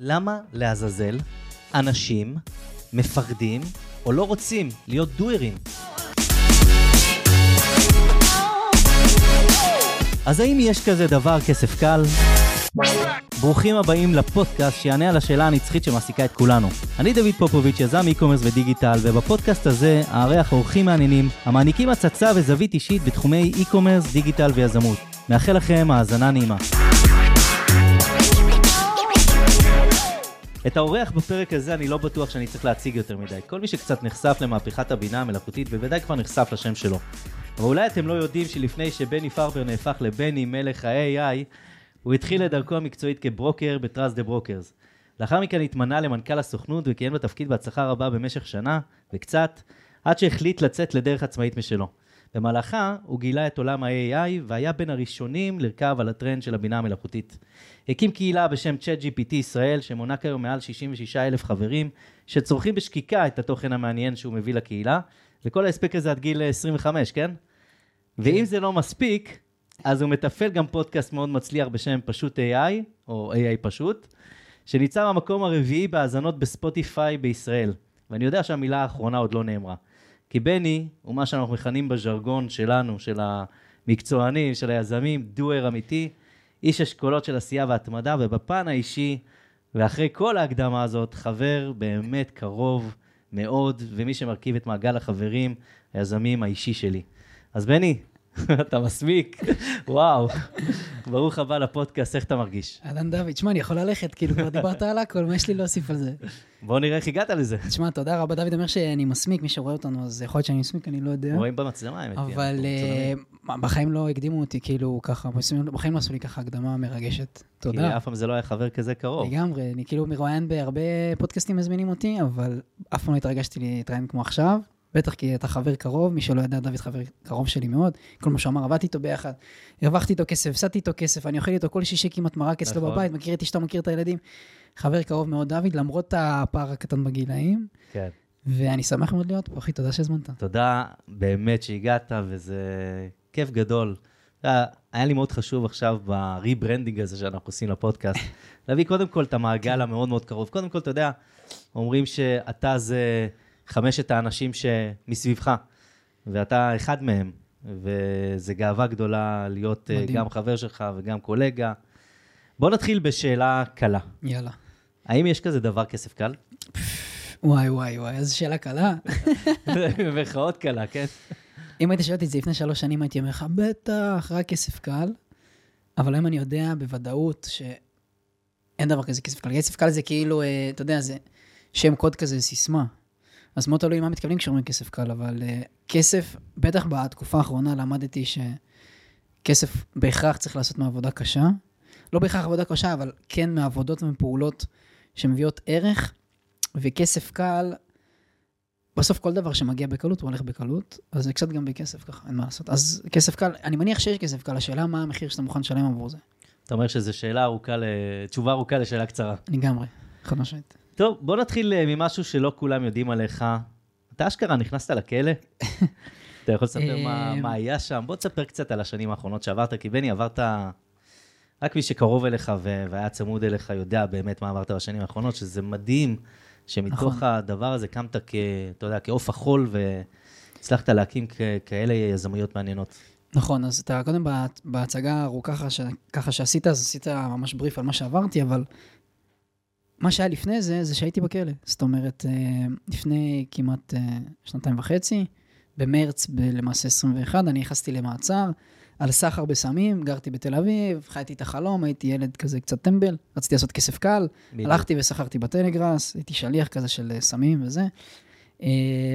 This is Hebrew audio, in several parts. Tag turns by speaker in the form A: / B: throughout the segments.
A: למה לעזאזל אנשים מפחדים או לא רוצים להיות דוארים? אז האם יש כזה דבר כסף קל? ברוכים הבאים לפודקאסט שיענה על השאלה הנצחית שמעסיקה את כולנו. אני דוד פופוביץ', יזם e-commerce ודיגיטל, ובפודקאסט הזה אארח אורחים מעניינים המעניקים הצצה וזווית אישית בתחומי e-commerce, דיגיטל ויזמות. מאחל לכם האזנה נעימה. את האורח בפרק הזה אני לא בטוח שאני צריך להציג יותר מדי. כל מי שקצת נחשף למהפכת הבינה המלאכותית בוודאי כבר נחשף לשם שלו. אבל אולי אתם לא יודעים שלפני שבני פרבר נהפך לבני מלך ה-AI, הוא התחיל את דרכו המקצועית כברוקר ב Trust The Brokers. לאחר מכן התמנה למנכ"ל הסוכנות וכיהן בתפקיד בהצלחה רבה במשך שנה וקצת, עד שהחליט לצאת לדרך עצמאית משלו. במהלכה הוא גילה את עולם ה-AI והיה בין הראשונים לרכב על הטרנד של הבינה המלאכותית. הקים קהילה בשם ChatGPT ישראל, שמונה כיום מעל 66 אלף חברים, שצורכים בשקיקה את התוכן המעניין שהוא מביא לקהילה, וכל ההספק הזה עד גיל 25, כן? ואם זה לא מספיק, אז הוא מתפעל גם פודקאסט מאוד מצליח בשם פשוט AI, או AI פשוט, שניצר במקום הרביעי בהאזנות בספוטיפיי בישראל. ואני יודע שהמילה האחרונה עוד לא נאמרה. כי בני הוא מה שאנחנו מכנים בז'רגון שלנו, של המקצוענים, של היזמים, דואר אמיתי, איש אשכולות של עשייה והתמדה, ובפן האישי, ואחרי כל ההקדמה הזאת, חבר באמת קרוב מאוד, ומי שמרכיב את מעגל החברים, היזמים האישי שלי. אז בני, אתה מסמיק, וואו. ברוך הבא לפודקאסט, איך אתה מרגיש?
B: אהלן דוד, תשמע, אני יכול ללכת, כאילו כבר דיברת על הכל, מה יש לי להוסיף על זה?
A: בוא נראה איך הגעת לזה.
B: תשמע, תודה רבה, דוד אומר שאני מסמיק, מי שרואה אותנו, אז יכול להיות שאני מסמיק, אני לא יודע.
A: רואים במצלמה, האמת.
B: אבל אה, בחיים לא הקדימו אותי, כאילו, ככה, בחיים לא עשו לי ככה הקדמה מרגשת.
A: כי
B: תודה.
A: אף פעם זה לא היה חבר כזה קרוב.
B: לגמרי, אני כאילו מרואיין בהרבה פודקאסטים מזמינים אותי, אבל אף פעם לא התרגשתי להתראיין כמו עכשיו. בטח כי אתה חבר קרוב, מי שלא יודע, דוד חבר קרוב שלי מאוד. כל מה שהוא אמר, עבדתי איתו ביחד, הרווחתי איתו כסף, הפסדתי איתו כסף, אני אוכל איתו כל שישי כמעט מרק אצלו
A: נכון.
B: בבית, מכיר את אשתו, מכיר את הילדים. חבר קרוב מאוד, דוד, למרות הפער הקטן בגילאים,
A: כן.
B: ואני שמח מאוד להיות פה, אחי, תודה שהזמנת.
A: תודה באמת שהגעת, וזה כיף גדול. יודע, היה לי מאוד חשוב עכשיו ב rebranding הזה שאנחנו עושים לפודקאסט, להביא קודם כל את המעגל המאוד מאוד קרוב. קודם כל, אתה יודע, אומרים שאתה זה חמשת האנשים שמסביבך, ואתה אחד מהם, וזו גאווה גדולה להיות אה,
B: מדהים.
A: גם חבר שלך וגם קולגה. בוא נתחיל בשאלה קלה.
B: יאללה.
A: האם יש כזה דבר כסף קל?
B: וואי, וואי, וואי, איזו שאלה קלה.
A: במרכאות קלה, כן?
B: אם היית שואל אותי את זה לפני שלוש שנים, הייתי אומר לך, בטח, רק כסף קל. אבל היום אני יודע בוודאות שאין דבר כזה כסף קל. כסף קל זה כאילו, אה, אתה יודע, זה שם קוד כזה, סיסמה. אז מאוד תלוי מה מתכוונים כשאומרים כסף קל, אבל אה, כסף, בטח בתקופה האחרונה למדתי שכסף בהכרח צריך לעשות מעבודה קשה. לא בהכרח עבודה קשה, אבל כן מעבודות ומפעולות שמביאות ערך, וכסף קל, בסוף כל דבר שמגיע בקלות, הוא הולך בקלות, אז זה קצת גם בכסף ככה, אין מה לעשות. אז כסף קל, אני מניח שיש כסף קל, השאלה מה המחיר שאתה מוכן לשלם עבור זה.
A: אתה אומר שזו שאלה ארוכה, ל- תשובה ארוכה לשאלה קצרה.
B: לגמרי, חד משמעית.
A: טוב, בוא נתחיל אה, ממשהו שלא כולם יודעים עליך. אתה אשכרה נכנסת לכלא? אתה יכול לספר מה,
B: אמ,
A: מה היה שם? בוא תספר קצת על השנים האחרונות שעברת, כי בני, עברת... רק מי שקרוב אליך ו- והיה צמוד אליך יודע באמת מה עברת בשנים האחרונות, שזה מדהים שמתוך
B: נכון.
A: הדבר הזה קמת כ... אתה יודע, כעוף החול, והצלחת להקים כ- כאלה יזמויות מעניינות.
B: נכון, אז אתה קודם בה- בהצגה הארוכה ככה שעשית, אז עשית ממש בריף על מה שעברתי, אבל מה שהיה לפני זה, זה שהייתי בכלא. זאת אומרת, אה, לפני כמעט אה, שנתיים וחצי, במרץ, ב- למעשה 21, אני נכנסתי למעצר על סחר בסמים, גרתי בתל אביב, חייתי את החלום, הייתי ילד כזה קצת טמבל, רציתי לעשות כסף קל,
A: בדיוק.
B: הלכתי וסחרתי בטלגראס, הייתי שליח כזה של אה, סמים וזה,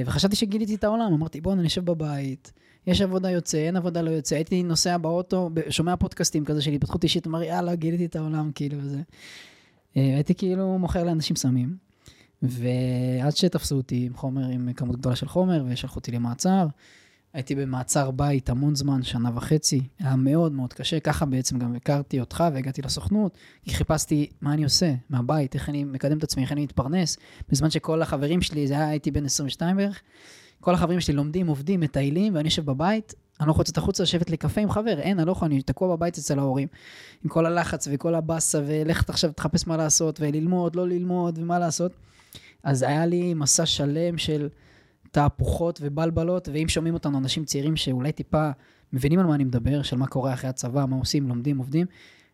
B: וחשבתי שגיליתי את העולם, אמרתי, בוא נשב בבית, יש עבודה יוצא, אין עבודה לא יוצא, הייתי נוסע באוטו, שומע פודקאסטים כזה של התפתחות אישית, אומר, יאללה, גיליתי את העולם, כאילו, וזה. אה, הייתי כאילו מוכר לאנשים סמים, ועד שתפסו אותי עם חומר, עם כמות גדולה של חומר, ושלחו אותי למעצר. הייתי במעצר בית המון זמן, שנה וחצי, היה מאוד מאוד קשה, ככה בעצם גם הכרתי אותך והגעתי לסוכנות, כי חיפשתי מה אני עושה מהבית, איך אני מקדם את עצמי, איך אני מתפרנס, בזמן שכל החברים שלי, זה היה, הייתי בן 22 בערך, כל החברים שלי לומדים, עובדים, מטיילים, ואני יושב בבית, אני לא יכול לצאת החוצה לשבת לקפה עם חבר, אין, אני לא יכול, אני תקוע בבית אצל ההורים. עם כל הלחץ וכל הבאסה, ולך עכשיו תחפש מה לעשות, וללמוד, לא ללמוד, ומה לעשות. אז היה לי מסע שלם של תהפוכות ובלבלות, ואם שומעים אותנו אנשים צעירים שאולי טיפה מבינים על מה אני מדבר, של מה קורה אחרי הצבא, מה עושים, לומדים, עובדים,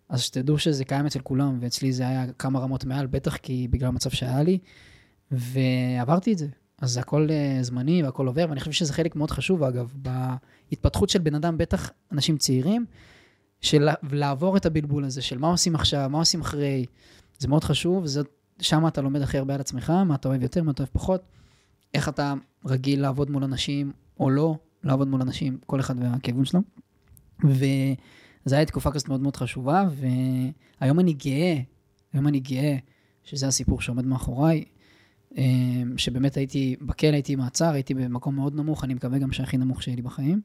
B: אז שתדעו שזה קיים אצל כולם, ואצלי זה היה כמה רמות מעל, בטח כי בגלל המצב שהיה לי, ועברתי את זה. אז הכל uh, זמני והכל עובר, ואני חושב שזה חלק מאוד חשוב, אגב, בהתפתחות של בן אדם, בטח אנשים צעירים, של לעבור את הבלבול הזה, של מה עושים עכשיו, מה עושים אחרי, זה מאוד חשוב, שם אתה לומד הכי הרבה על עצמך, מה אתה אוהב יותר, מה אתה אוהב פחות, איך אתה רגיל לעבוד מול אנשים, או לא לעבוד מול אנשים, כל אחד והכיוון שלו. וזו הייתה תקופה כזאת מאוד מאוד חשובה, והיום אני גאה, היום אני גאה שזה הסיפור שעומד מאחוריי. אמ, שבאמת הייתי, בכלא הייתי מעצר, הייתי במקום מאוד נמוך, אני מקווה גם שהכי נמוך שיהיה לי בחיים.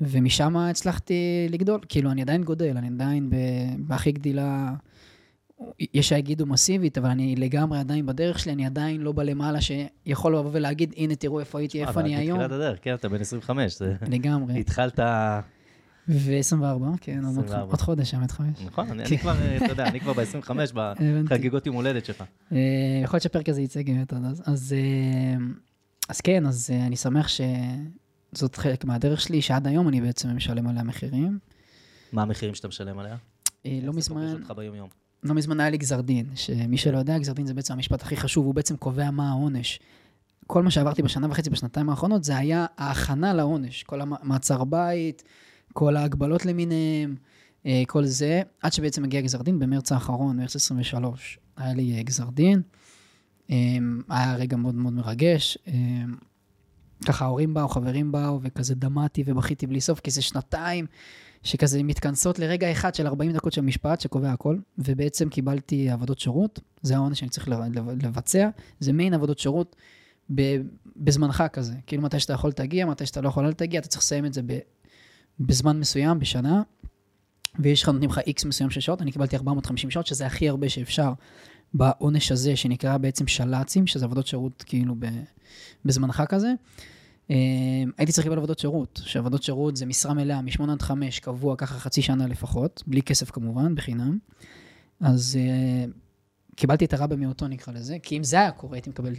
B: ומשם הצלחתי לגדול, כאילו, אני עדיין גודל, אני עדיין בהכי גדילה, יש שיגידו מסיבית, אבל אני לגמרי עדיין בדרך שלי, אני עדיין לא בלמעלה שיכול לבוא ולהגיד, הנה, תראו איפה הייתי, איפה אני היום.
A: בתחילת הדרך, כן, אתה בן 25.
B: לגמרי.
A: התחלת...
B: ו-24, כן, עוד חודש, האמת חמש.
A: נכון, אני כבר, אתה יודע, אני כבר ב-25 בחגיגות יום הולדת שלך.
B: אה, יכול להיות שהפרק הזה יצא באמת עד אז. אה, אז כן, אז אה, אני שמח שזאת חלק מהדרך שלי, שעד היום אני בעצם משלם עליה מחירים.
A: מה המחירים שאתה משלם עליה?
B: לא מזמן... לא מזמן היה לי גזר דין, שמי שלא יודע, גזר דין זה בעצם המשפט הכי חשוב, הוא בעצם קובע מה העונש. כל מה שעברתי בשנה וחצי, בשנתיים האחרונות, זה היה ההכנה לעונש. כל המעצר בית, כל ההגבלות למיניהם, אה, כל זה, עד שבעצם הגיע גזר דין במרץ האחרון, מרץ 23, היה לי אה, גזר דין. אה, היה רגע מאוד מאוד מרגש. ככה ההורים באו, חברים באו, וכזה דמעתי ובכיתי בלי סוף, כי זה שנתיים שכזה מתכנסות לרגע אחד של 40 דקות של משפט שקובע הכל, ובעצם קיבלתי עבודות שירות, זה העונש שאני צריך לבצע, זה מיין עבודות שירות בזמנך כזה. כאילו מתי שאתה יכול תגיע, מתי שאתה לא יכול אל תגיע, אתה צריך לסיים את זה בזמן מסוים, בשנה, ויש לך, נותנים לך איקס מסוים של שעות, אני קיבלתי 450 שעות, שזה הכי הרבה שאפשר בעונש הזה, שנקרא בעצם של"צים, שזה עבודות שירות כאילו בזמנך כזה. אה, הייתי צריך לקבל עבודות שירות, שעבודות שירות זה משרה מלאה, מ-8 עד 5, קבוע ככה חצי שנה לפחות, בלי כסף כמובן, בחינם. אז uh, קיבלתי את הרע במיעוטו נקרא לזה, כי אם זה היה קורה, הייתי מקבל,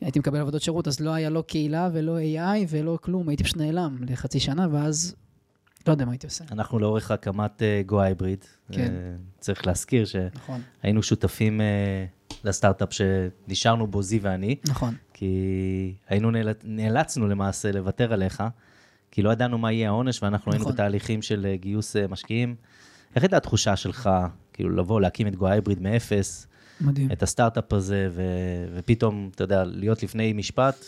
B: הייתי מקבל עבודות שירות, אז לא היה לא קהילה ולא AI ולא כלום, הייתי פשוט נעלם לחצי שנה, ואז לא יודע מה הייתי עושה.
A: אנחנו לאורך הקמת גו uh, הייבריד, כן. uh, צריך להזכיר שהיינו נכון. שותפים uh, לסטארט-אפ שנשארנו בו, זי ואני.
B: נכון.
A: כי היינו נאל... נאלצנו למעשה לוותר עליך, כי לא ידענו מה יהיה העונש, ואנחנו נכון. היינו בתהליכים של גיוס משקיעים. איך הייתה התחושה שלך, כאילו לבוא, להקים את גו הייבריד מאפס?
B: מדהים.
A: את הסטארט-אפ הזה, ו... ופתאום, אתה יודע, להיות לפני משפט,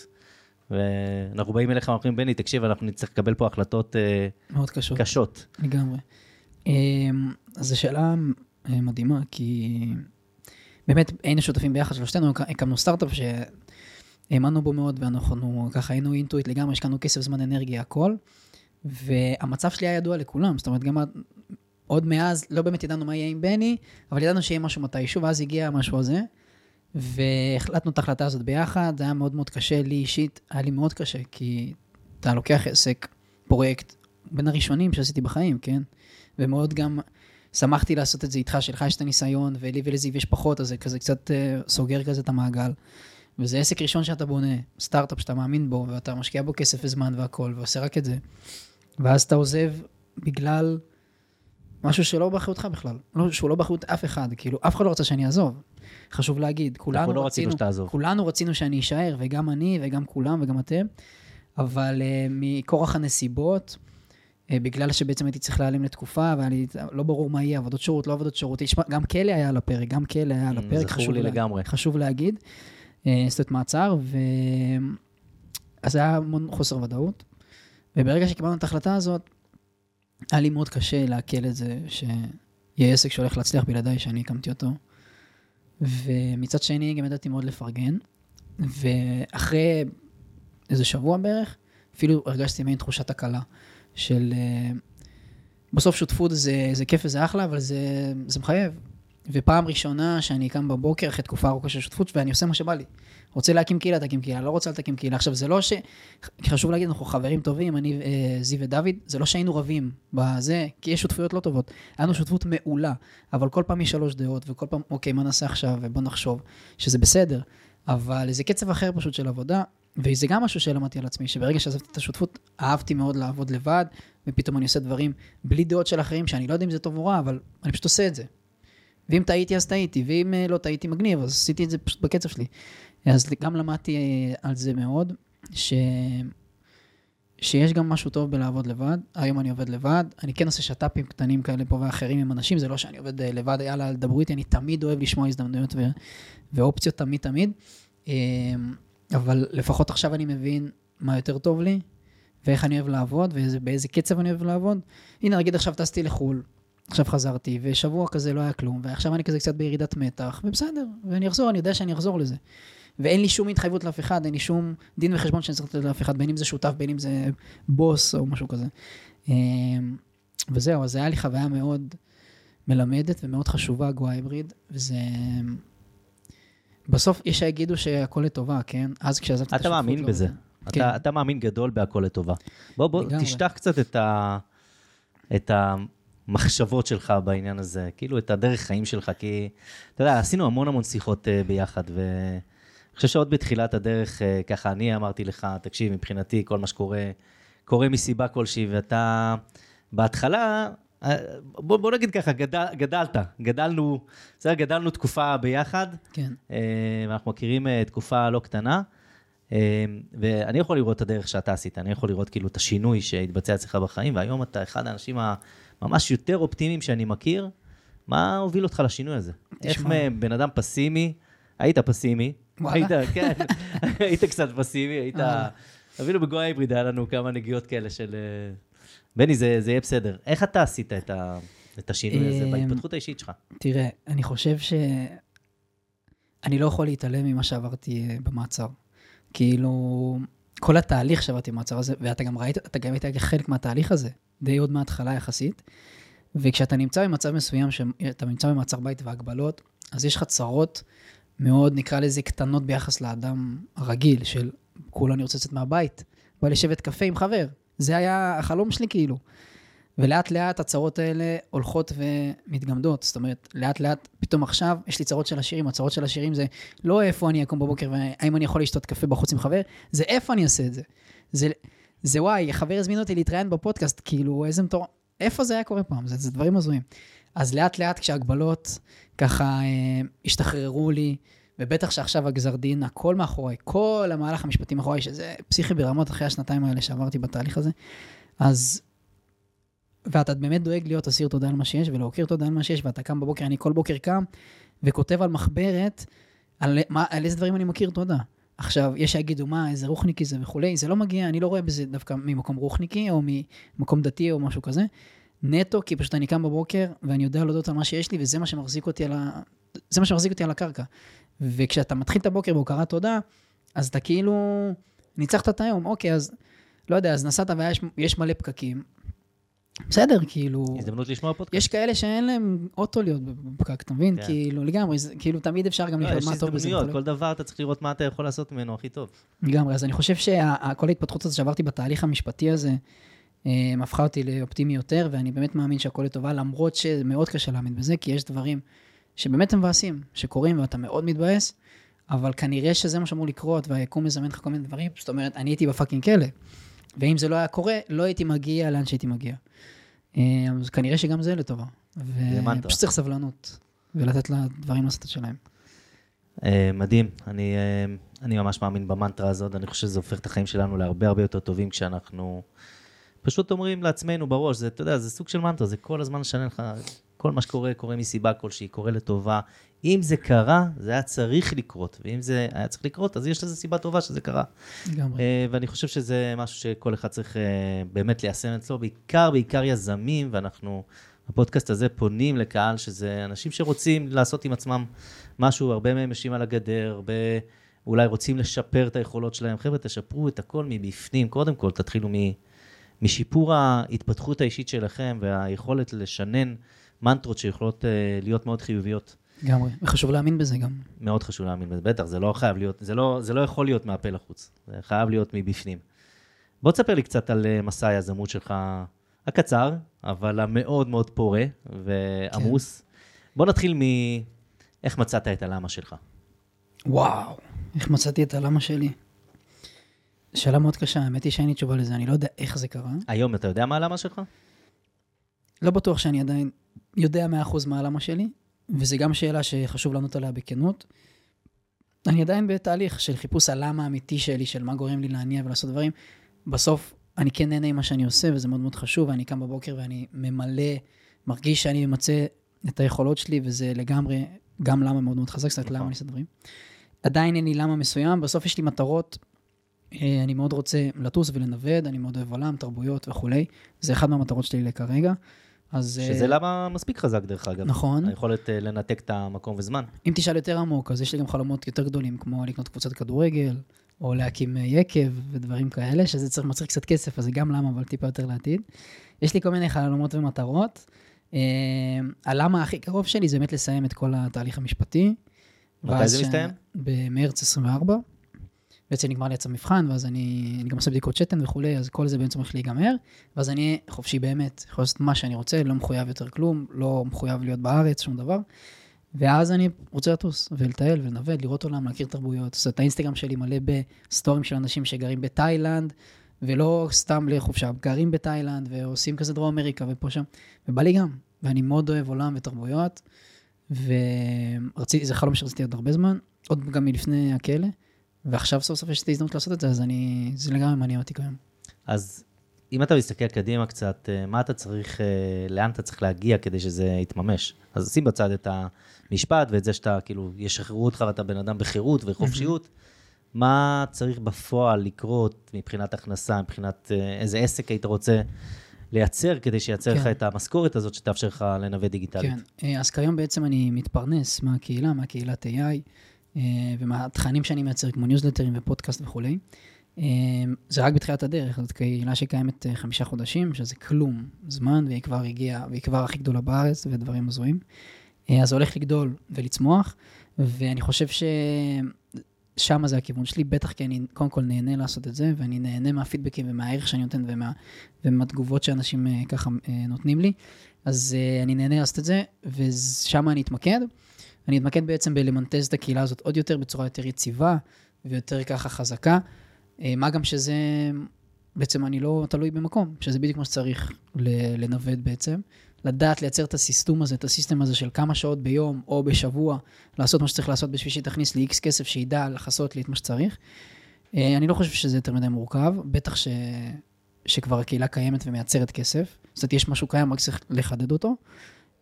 A: ואנחנו באים אליך ואומרים, בני, תקשיב, אנחנו נצטרך לקבל פה החלטות
B: uh, מאוד קשות.
A: קשות.
B: לגמרי. Um, אז זו שאלה uh, מדהימה, כי באמת היינו שותפים ביחד, שלושתנו הקמנו סטארט-אפ שהאמנו בו מאוד, ואנחנו ככה היינו אינטואיט לגמרי, השקענו כסף, זמן, אנרגיה, הכל. והמצב שלי היה ידוע לכולם, זאת אומרת, גם עוד מאז לא באמת ידענו מה יהיה עם בני, אבל ידענו שיהיה משהו מתישהו, ואז הגיע המשהו הזה, והחלטנו את ההחלטה הזאת ביחד, זה היה מאוד מאוד קשה, לי אישית, היה לי מאוד קשה, כי אתה לוקח עסק, פרויקט, בין הראשונים שעשיתי בחיים, כן? ומאוד גם שמחתי לעשות את זה איתך, שלך יש את הניסיון, ולי ולזיו יש פחות, אז זה כזה קצת uh, סוגר כזה את המעגל. וזה עסק ראשון שאתה בונה, סטארט-אפ שאתה מאמין בו, ואתה משקיע בו כסף וזמן והכל, ועושה רק את זה. ואז אתה עוזב בגלל משהו שלא באחריותך בכלל, לא, שהוא לא באחריות אף אחד, כאילו, אף אחד לא רצה שאני אעזוב. חשוב להגיד, כולנו
A: לא רצינו,
B: רצינו כולנו רצינו שאני אשאר, וגם אני, וגם כולם, וגם אתם, אבל uh, מכורח הנסיבות, uh, בגלל שבעצם הייתי צריך להיעלם לתקופה, והיה לי, לא ברור מה יהיה, עבודות שירות, לא עבודות שירות, יש, גם כלא היה על הפרק, גם כלא היה על mm, הפרק,
A: חשוב, לי לה, לגמרי.
B: חשוב להגיד, זאת uh, מעצר, ו... אז היה המון חוסר ודאות, וברגע שקיבלנו את ההחלטה הזאת, היה לי מאוד קשה לעכל את זה, שיהיה עסק שהולך להצליח בלעדיי, שאני הקמתי אותו. ומצד שני, גם ידעתי מאוד לפרגן. ואחרי איזה שבוע בערך, אפילו הרגשתי מעין תחושת הקלה של... אה, בסוף שותפות זה, זה כיף וזה אחלה, אבל זה, זה מחייב. ופעם ראשונה שאני קם בבוקר אחרי תקופה ארוכה של שותפות, ואני עושה מה שבא לי. רוצה להקים קהילה, תקים קהילה, לא רוצה להקים קהילה. עכשיו, זה לא ש... חשוב להגיד, אנחנו חברים טובים, אני, אה, זיו ודוד, זה לא שהיינו רבים בזה, כי יש שותפויות לא טובות. היה לנו שותפות מעולה, אבל כל פעם יש שלוש דעות, וכל פעם, אוקיי, מה נעשה עכשיו, ובוא נחשוב, שזה בסדר. אבל זה קצב אחר פשוט של עבודה, וזה גם משהו שלמדתי על עצמי, שברגע שעזבתי את השותפות, אהבתי מאוד לעבוד לבד, ופתאום אני עושה דברים בלי דעות של אחרים, שאני לא יודע אם זה טוב או רע, אבל אני פשוט עושה את זה. ואם טעיתי, אז טעיתי, ואם אה, לא טעיתי, מגניב, אז עשיתי את זה פשוט בקצב שלי. אז גם למדתי אה, על זה מאוד, ש... שיש גם משהו טוב בלעבוד לבד. היום אני עובד לבד, אני כן עושה שת"פים קטנים כאלה פה ואחרים עם אנשים, זה לא שאני עובד אה, לבד, יאללה, דברו איתי, אני תמיד אוהב לשמוע הזדמנויות ו... ואופציות, תמיד תמיד. אבל לפחות עכשיו אני מבין מה יותר טוב לי, ואיך אני אוהב לעבוד, ובאיזה קצב אני אוהב לעבוד. הנה, נגיד עכשיו טסתי לחו"ל, עכשיו חזרתי, ושבוע כזה לא היה כלום, ועכשיו אני כזה קצת בירידת מתח, ובסדר, ואני אחזור, אני יודע שאני אחזור לזה. ואין לי שום התחייבות לאף אחד, אין לי שום דין וחשבון שאני צריך לתת לאף אחד, בין אם זה שותף, בין אם זה בוס או משהו כזה. אמ, וזהו, אז זה היה לי חוויה מאוד מלמדת ומאוד חשובה, גו היבריד, וזה... בסוף יש שיגידו שהכל לטובה, כן? אז כשעזבתי
A: את השותפות... אתה מאמין לא בזה. כן. אתה, אתה מאמין גדול בהכל לטובה. בוא, בוא, תשטח קצת את, ה, את המחשבות שלך בעניין הזה, כאילו את הדרך חיים שלך, כי אתה יודע, עשינו המון המון שיחות uh, ביחד, ואני חושב שעוד בתחילת הדרך, uh, ככה אני אמרתי לך, תקשיב, מבחינתי, כל מה שקורה, קורה מסיבה כלשהי, ואתה בהתחלה, אה, בוא, בוא נגיד ככה, גדל, גדלת, גדלנו, בסדר, גדלנו תקופה ביחד.
B: כן.
A: ואנחנו מכירים תקופה לא קטנה. אמ, ואני יכול לראות את הדרך שאתה עשית, אני יכול לראות כאילו את השינוי שהתבצע אצלך בחיים, והיום אתה אחד האנשים הממש יותר אופטימיים שאני מכיר. מה הוביל אותך לשינוי הזה? איך בן אדם פסימי, היית פסימי, היית, כן, היית קצת פסימי, היית, אה. אפילו בגו היבריד היה לנו כמה נגיעות כאלה של, אה, בני, זה, זה יהיה בסדר. איך אתה עשית את, ה, את השינוי הזה אמ, בהתפתחות האישית שלך?
B: תראה, אני חושב ש... אני לא יכול להתעלם ממה שעברתי אה, במעצר. כאילו, כל התהליך שעברתי במעצר הזה, ואתה גם ראית, אתה גם היית חלק מהתהליך הזה, די עוד מההתחלה יחסית. וכשאתה נמצא במצב מסוים, שאתה נמצא במעצר בית והגבלות, אז יש לך צרות מאוד, נקרא לזה, קטנות ביחס לאדם הרגיל, של כולה אני רוצה לצאת מהבית, בא לשבת קפה עם חבר. זה היה החלום שלי כאילו. ולאט לאט הצרות האלה הולכות ומתגמדות. זאת אומרת, לאט לאט, פתאום עכשיו יש לי צרות של השירים. הצרות של השירים זה לא איפה אני אקום בבוקר והאם אני יכול לשתות קפה בחוץ עם חבר, זה איפה אני אעשה את זה. זה, זה וואי, חבר הזמין אותי להתראיין בפודקאסט, כאילו, איזה מטור... איפה זה היה קורה פעם? זה, זה דברים הזויים. אז לאט לאט כשהגבלות ככה אה, השתחררו לי, ובטח שעכשיו הגזר דין, הכל מאחוריי, כל המהלך המשפטי מאחוריי, שזה פסיכי ברמות אחרי השנתיים האלה שעברתי בתהליך הזה, אז ואתה באמת דואג להיות אסיר תודה על מה שיש ולהוקיר תודה על מה שיש, ואתה קם בבוקר, אני כל בוקר קם וכותב על מחברת, על, מה, על איזה דברים אני מכיר תודה. עכשיו, יש שיגידו, מה, איזה רוחניקי זה וכולי, זה לא מגיע, אני לא רואה בזה דווקא ממקום רוחניקי או ממקום דתי או משהו כזה. נטו, כי פשוט אני קם בבוקר ואני יודע להודות על מה שיש לי, וזה מה שמחזיק אותי על, ה... זה מה שמחזיק אותי על הקרקע. וכשאתה מתחיל את הבוקר בהוקרת תודה, אז אתה כאילו ניצחת את היום, אוקיי, אז לא יודע, אז נסעת ויש מלא פקקים, בסדר, כאילו...
A: הזדמנות לשמוע פודקאסט.
B: יש כאלה שאין להם אוטו להיות בפקק, אתה מבין? כן. כאילו, לגמרי, זה, כאילו, תמיד אפשר גם
A: לא, לראות מה טוב בזה. יש הזדמנויות, כל דבר אתה צריך לראות מה אתה יכול לעשות ממנו הכי טוב.
B: לגמרי, אז אני חושב שכל ההתפתחות הזאת שעברתי בתהליך המשפטי הזה, הפכה אותי לאופטימי יותר, ואני באמת מאמין שהכל לטובה, למרות שמאוד קשה להאמין בזה, כי יש דברים שבאמת הם מבאסים, שקורים ואתה מאוד מתבאס, אבל כנראה שזה מה שאמור לקרות, והיקום מזמן לך כל מיני דברים, זאת אומרת, אני הייתי בפאקינג כלא. ואם זה לא היה קורה, לא הייתי מגיע לאן שהייתי מגיע. אה, אז כנראה שגם זה לטובה. ופשוט צריך סבלנות, ולתת לדברים לעשות את שלהם.
A: אה, מדהים, אני, אה, אני ממש מאמין במנטרה הזאת, אני חושב שזה הופך את החיים שלנו להרבה הרבה יותר טובים כשאנחנו פשוט אומרים לעצמנו בראש, זה, אתה יודע, זה סוג של מנטרה, זה כל הזמן משנה לך, כל מה שקורה, קורה מסיבה כלשהי, קורה לטובה. אם זה קרה, זה היה צריך לקרות, ואם זה היה צריך לקרות, אז יש לזה סיבה טובה שזה קרה. לגמרי. Uh, ואני חושב שזה משהו שכל אחד צריך uh, באמת ליישם אצלו, בעיקר, בעיקר יזמים, ואנחנו בפודקאסט הזה פונים לקהל, שזה אנשים שרוצים לעשות עם עצמם משהו, הרבה מהם יושבים על הגדר, הרבה אולי רוצים לשפר את היכולות שלהם. חבר'ה, תשפרו את הכל מבפנים, קודם כל, תתחילו מ... משיפור ההתפתחות האישית שלכם והיכולת לשנן מנטרות שיכולות אה, להיות מאוד חיוביות.
B: לגמרי. וחשוב להאמין בזה גם.
A: מאוד חשוב להאמין בזה, בטח, זה לא חייב להיות, זה לא, זה לא יכול להיות מהפה לחוץ, זה חייב להיות מבפנים. בוא תספר לי קצת על אה, מסע היזמות שלך, הקצר, אבל המאוד מאוד פורה ועמוס. כן. בוא נתחיל מאיך מצאת את הלמה שלך.
B: וואו, איך מצאתי את הלמה שלי? שאלה מאוד קשה, האמת היא שאין לי תשובה לזה, אני לא יודע איך זה קרה.
A: היום אתה יודע מה הלמה שלך?
B: לא בטוח שאני עדיין יודע 100% מה הלמה שלי, וזו גם שאלה שחשוב לענות עליה בכנות. אני עדיין בתהליך של חיפוש הלמה האמיתי שלי, של מה גורם לי להניע ולעשות דברים. בסוף, אני כן נהנה עם מה שאני עושה, וזה מאוד מאוד חשוב, ואני קם בבוקר ואני ממלא, מרגיש שאני ממצה את היכולות שלי, וזה לגמרי, גם למה מאוד מאוד חזק, זאת אומרת, למה אני עושה דברים. עדיין אין לי למה מסוים, בסוף יש לי מטרות. אה, אני מאוד רוצה לטוס ולנווד, אני מאוד אוהב עולם, תרבויות וכולי. זה אחד מהמטרות שלי לכרגע. אז...
A: שזה uh, למה מספיק חזק, דרך אגב.
B: נכון.
A: היכולת uh, לנתק את המקום וזמן.
B: אם תשאל יותר עמוק, אז יש לי גם חלומות יותר גדולים, כמו לקנות קבוצת כדורגל, או להקים יקב ודברים כאלה, שזה צריך, מצריך קצת כסף, אז זה גם למה, אבל טיפה יותר לעתיד. יש לי כל מיני חלומות ומטרות. הלמה הכי קרוב שלי זה באמת לסיים את כל התהליך המשפטי.
A: מתי זה מסתיים?
B: במרץ 24. בעצם נגמר לי יצא מבחן, ואז אני, אני גם עושה בדיקות שתן וכולי, אז כל זה בעצם הולך להיגמר, ואז אני אהיה חופשי באמת, יכול לעשות מה שאני רוצה, לא מחויב יותר כלום, לא מחויב להיות בארץ, שום דבר. ואז אני רוצה לטוס ולטייל ולנווט, לראות עולם, להכיר תרבויות. זאת אומרת, האינסטגרם שלי מלא בסטורים של אנשים שגרים בתאילנד, ולא סתם לחופשה, גרים בתאילנד, ועושים כזה דרום אמריקה ופה שם, ובא לי גם. ואני מאוד אוהב עולם ותרבויות, וזה חלום שרציתי עוד הרבה זמן, עוד גם מלפני הכלא. ועכשיו סוף סוף יש את ההזדמנות לעשות את זה, אז אני, זה לגמרי מעניין אותי כיום.
A: אז אם אתה מסתכל קדימה קצת, אה, מה אתה צריך, אה, לאן אתה צריך להגיע כדי שזה יתממש? אז שים בצד את המשפט ואת זה שאתה, כאילו, ישחררו אותך ואתה בן אדם בחירות וחופשיות. מה צריך בפועל לקרות מבחינת הכנסה, מבחינת אה, איזה עסק היית רוצה לייצר כדי שייצר לך כן. את המשכורת הזאת שתאפשר לך לנווט דיגיטלית?
B: כן, אז כיום בעצם אני מתפרנס מהקהילה, מהקהילת AI. אה, ומהתכנים שאני מייצר, כמו ניוזלטרים ופודקאסט וכולי. אה, זה רק בתחילת הדרך, זאת קהילה שקיימת אה, חמישה חודשים, שזה כלום זמן, והיא כבר הגיעה, והיא כבר הכי גדולה בארץ, ודברים הזויים. אז זה הולך לגדול ולצמוח, ואני חושב ששם זה הכיוון שלי, בטח כי אני קודם כל נהנה לעשות את זה, ואני נהנה מהפידבקים ומהערך שאני נותן ומה, ומהתגובות שאנשים ככה נותנים לי. אז אני נהנה לעשות את זה, ושם אני אתמקד. אני אתמקד בעצם בלמנטז את הקהילה הזאת עוד יותר, בצורה יותר יציבה ויותר ככה חזקה. אה, מה גם שזה, בעצם אני לא תלוי במקום, שזה בדיוק מה שצריך לנווט בעצם. לדעת לייצר את הסיסטום הזה, את הסיסטם הזה של כמה שעות ביום או בשבוע, לעשות מה שצריך לעשות בשביל שתכניס לי איקס כסף, שידע לכסות לי את מה שצריך. אה, אני לא חושב שזה יותר מדי מורכב, בטח ש... שכבר הקהילה קיימת ומייצרת כסף. זאת אומרת, יש משהו קיים, רק צריך לחדד אותו.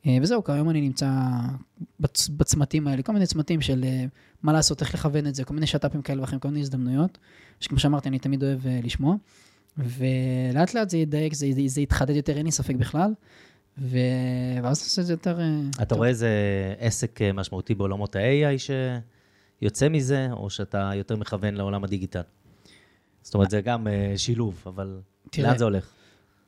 B: אה, וזהו, כיום אני נמצא בצ, בצמתים האלה, כל מיני צמתים של אה, מה לעשות, איך לכוון את זה, כל מיני שת"פים כאלה ואחרים, כל מיני הזדמנויות, שכמו שאמרתי, אני תמיד אוהב אה, לשמוע. ולאט לאט זה ידייק, זה, זה יתחדד יותר, אין לי ספק בכלל. ו... ואז נעשה את זה יותר...
A: אתה טוב. רואה איזה עסק משמעותי בעולמות ה-AI שיוצא מזה, או שאתה יותר מכוון לעולם הדיגיטל? זאת אומרת, זה גם שילוב, אבל תראה, לאן זה הולך?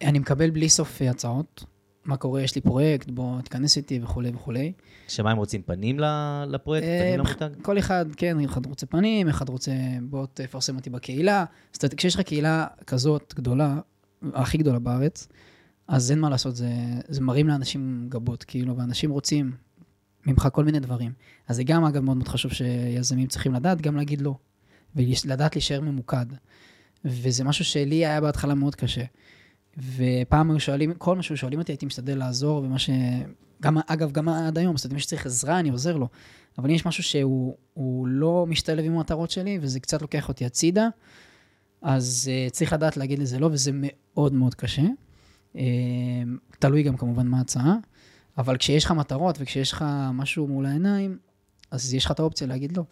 B: אני מקבל בלי סוף הצעות. מה קורה, יש לי פרויקט, בוא תיכנס איתי וכולי וכולי.
A: שמה הם רוצים, פנים לפרויקט, אה, פנים למותג?
B: כל אחד, כן, אחד רוצה פנים, אחד רוצה, בוא תפרסם אותי בקהילה. זאת אומרת, כשיש לך קהילה כזאת גדולה, הכי גדולה בארץ, אז אין מה לעשות, זה, זה מרים לאנשים גבות, כאילו, ואנשים רוצים ממך כל מיני דברים. אז זה גם, אגב, מאוד מאוד חשוב שיזמים צריכים לדעת, גם להגיד לא, ולדעת להישאר ממוקד. וזה משהו שלי היה בהתחלה מאוד קשה. ופעם היו שואלים, כל מה שהיו שואלים אותי, הייתי משתדל לעזור, ומה ש... גם, אגב, גם עד היום, זאת אומרת, מי שצריך עזרה, אני עוזר לו. אבל יש משהו שהוא לא משתלב עם המטרות שלי, וזה קצת לוקח אותי הצידה, אז uh, צריך לדעת להגיד לזה לא, וזה מאוד מאוד קשה. Uh, תלוי גם כמובן מה ההצעה, אבל כשיש לך מטרות וכשיש לך משהו מול העיניים, אז יש לך את האופציה להגיד לא.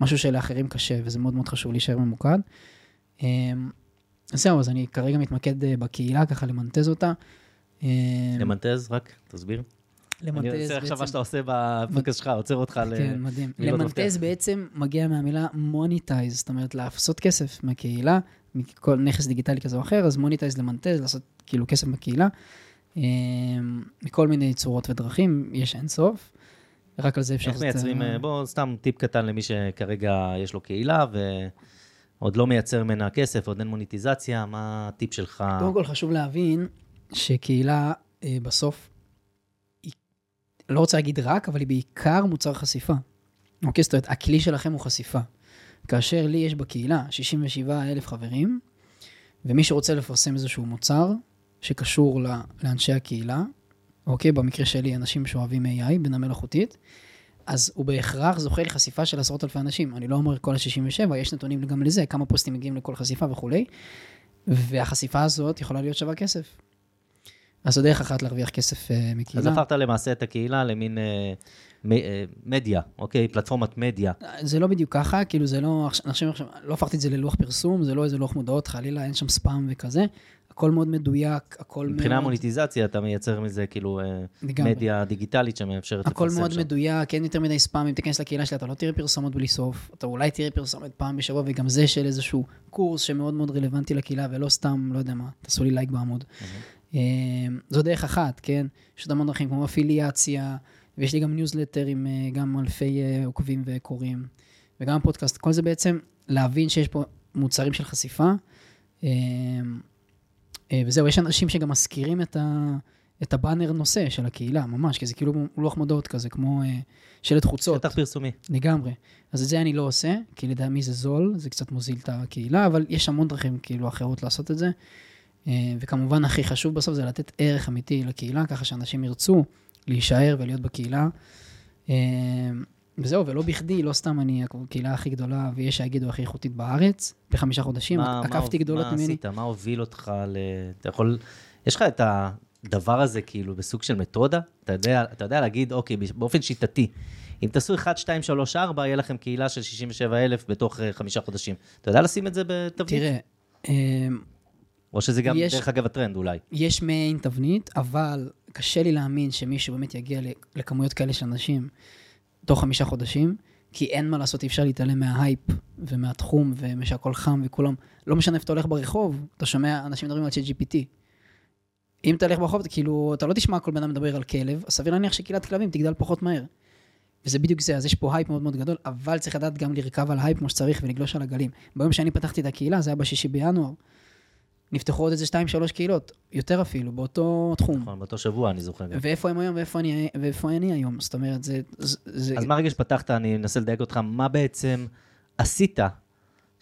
B: משהו שלאחרים קשה, וזה מאוד מאוד חשוב להישאר ממוקד. Uh, זהו, אז אני כרגע מתמקד אה, בקהילה, ככה למנטז אותה.
A: אה, למנטז? רק, תסביר. למנטז בעצם... אני עושה עכשיו מה שאתה עושה בפודקאסט שלך, עוצר אותך ל...
B: כן, מדהים. למנטז בעצם מגיע מהמילה מוניטייז, זאת אומרת, לעשות כסף מהקהילה, מכל נכס דיגיטלי כזה או אחר, אז monetize למנטז, לעשות כאילו כסף בקהילה. אה, מכל מיני צורות ודרכים, יש אינסוף. רק על זה אפשר...
A: איך מייצרים, אה, בוא, סתם טיפ קטן למי שכרגע יש לו קהילה ועוד לא מייצר ממנה כסף, עוד אין מוניטיזציה, מה הטיפ שלך?
B: קודם כל חשוב להבין שקהילה אה, בסוף, היא, לא רוצה להגיד רק, אבל היא בעיקר מוצר חשיפה. אוקיי, זאת אומרת, הכלי שלכם הוא חשיפה. כאשר לי יש בקהילה 67 אלף חברים, ומי שרוצה לפרסם איזשהו מוצר שקשור לאנשי הקהילה, אוקיי? במקרה שלי, אנשים שאוהבים AI, בינה מלאכותית, אז הוא בהכרח זוכה לחשיפה של עשרות אלפי אנשים. אני לא אומר כל ה-67, יש נתונים גם לזה, כמה פוסטים מגיעים לכל חשיפה וכולי, והחשיפה הזאת יכולה להיות שווה כסף. אז זו דרך אחת להרוויח כסף uh, מקהילה.
A: אז הפכת למעשה את הקהילה למין uh, מ, uh, מדיה, אוקיי? פלטפורמת מדיה.
B: זה לא בדיוק ככה, כאילו זה לא, עכשיו, עכשיו, לא הפכתי את זה ללוח פרסום, זה לא איזה לוח מודעות, חלילה, אין שם ספאם וכזה. הכל מאוד מדויק, הכל מאוד...
A: מבחינה מוניטיזציה, אתה מייצר מזה כאילו לגמרי. מדיה דיגיטלית שמאפשרת לפרסם
B: שם. הכל מאוד מדויק, אין יותר מדי ספאם, אם תיכנס לקהילה שלה, אתה לא תראה פרסומות בלי סוף, אתה אולי תראה פרסומת פעם בשבוע, וגם זה של איזשהו קורס שמאוד מאוד רלוונטי לקהילה, ולא סתם, לא יודע מה, תעשו לי לייק בעמוד. Mm-hmm. זו דרך אחת, כן? יש עוד המון דרכים, כמו אפיליאציה, ויש לי גם ניוזלטר עם אה, גם אלפי אה, עוקבים וקוראים, וגם פודקאסט. כל זה בעצם להבין שיש פה מוצרים של חשיפה. אה, וזהו, יש אנשים שגם מזכירים את, ה, את הבאנר נושא של הקהילה, ממש, כי זה כאילו לוח מודעות כזה, כמו אה, שלט חוצות.
A: שטח פרסומי.
B: לגמרי. אז את זה אני לא עושה, כי לדעתי זה זול, זה קצת מוזיל את הקהילה, אבל יש המון דרכים כאילו אחרות לעשות את זה. אה, וכמובן, הכי חשוב בסוף זה לתת ערך אמיתי לקהילה, ככה שאנשים ירצו להישאר ולהיות בקהילה. וזהו, ולא בכדי, לא סתם אני הקהילה הכי גדולה, ויש שיגידו הכי איכותית בארץ, בחמישה חודשים, עקפתי גדולות ממני.
A: מה עשית? מה הוביל אותך ל... אתה יכול... יש לך את הדבר הזה כאילו בסוג של מתודה? אתה יודע, אתה יודע להגיד, אוקיי, באופן שיטתי, אם תעשו 1, 2, 3, 4, יהיה לכם קהילה של 67 אלף בתוך uh, חמישה חודשים. אתה יודע לשים את זה בתבנית?
B: תראה, אמ,
A: או שזה גם, יש, דרך אגב, הטרנד אולי.
B: יש מעין תבנית, אבל קשה לי להאמין שמישהו באמת יגיע לכמויות כאלה של אנשים. תוך חמישה חודשים, כי אין מה לעשות, אי אפשר להתעלם מההייפ ומהתחום ושהכול חם וכולם, לא משנה איפה אתה הולך ברחוב, אתה שומע אנשים מדברים על צ'אט GPT. אם הולך ברחוב, כאילו, אתה לא תשמע כל בן אדם מדבר על כלב, אז סביר להניח שקהילת כלבים תגדל פחות מהר. וזה בדיוק זה, אז יש פה הייפ מאוד מאוד גדול, אבל צריך לדעת גם לרכב על ההייפ כמו שצריך ולגלוש על הגלים. ביום שאני פתחתי את הקהילה, זה היה בשישי בינואר, נפתחו עוד איזה שתיים, שלוש קהילות, יותר אפילו, באותו תחום.
A: נכון, באותו שבוע, אני זוכר.
B: ואיפה הם היום ואיפה אני, ואיפה אני היום? זאת אומרת, זה... זה...
A: אז מהרגע שפתחת, אני אנסה לדייק אותך, מה בעצם עשית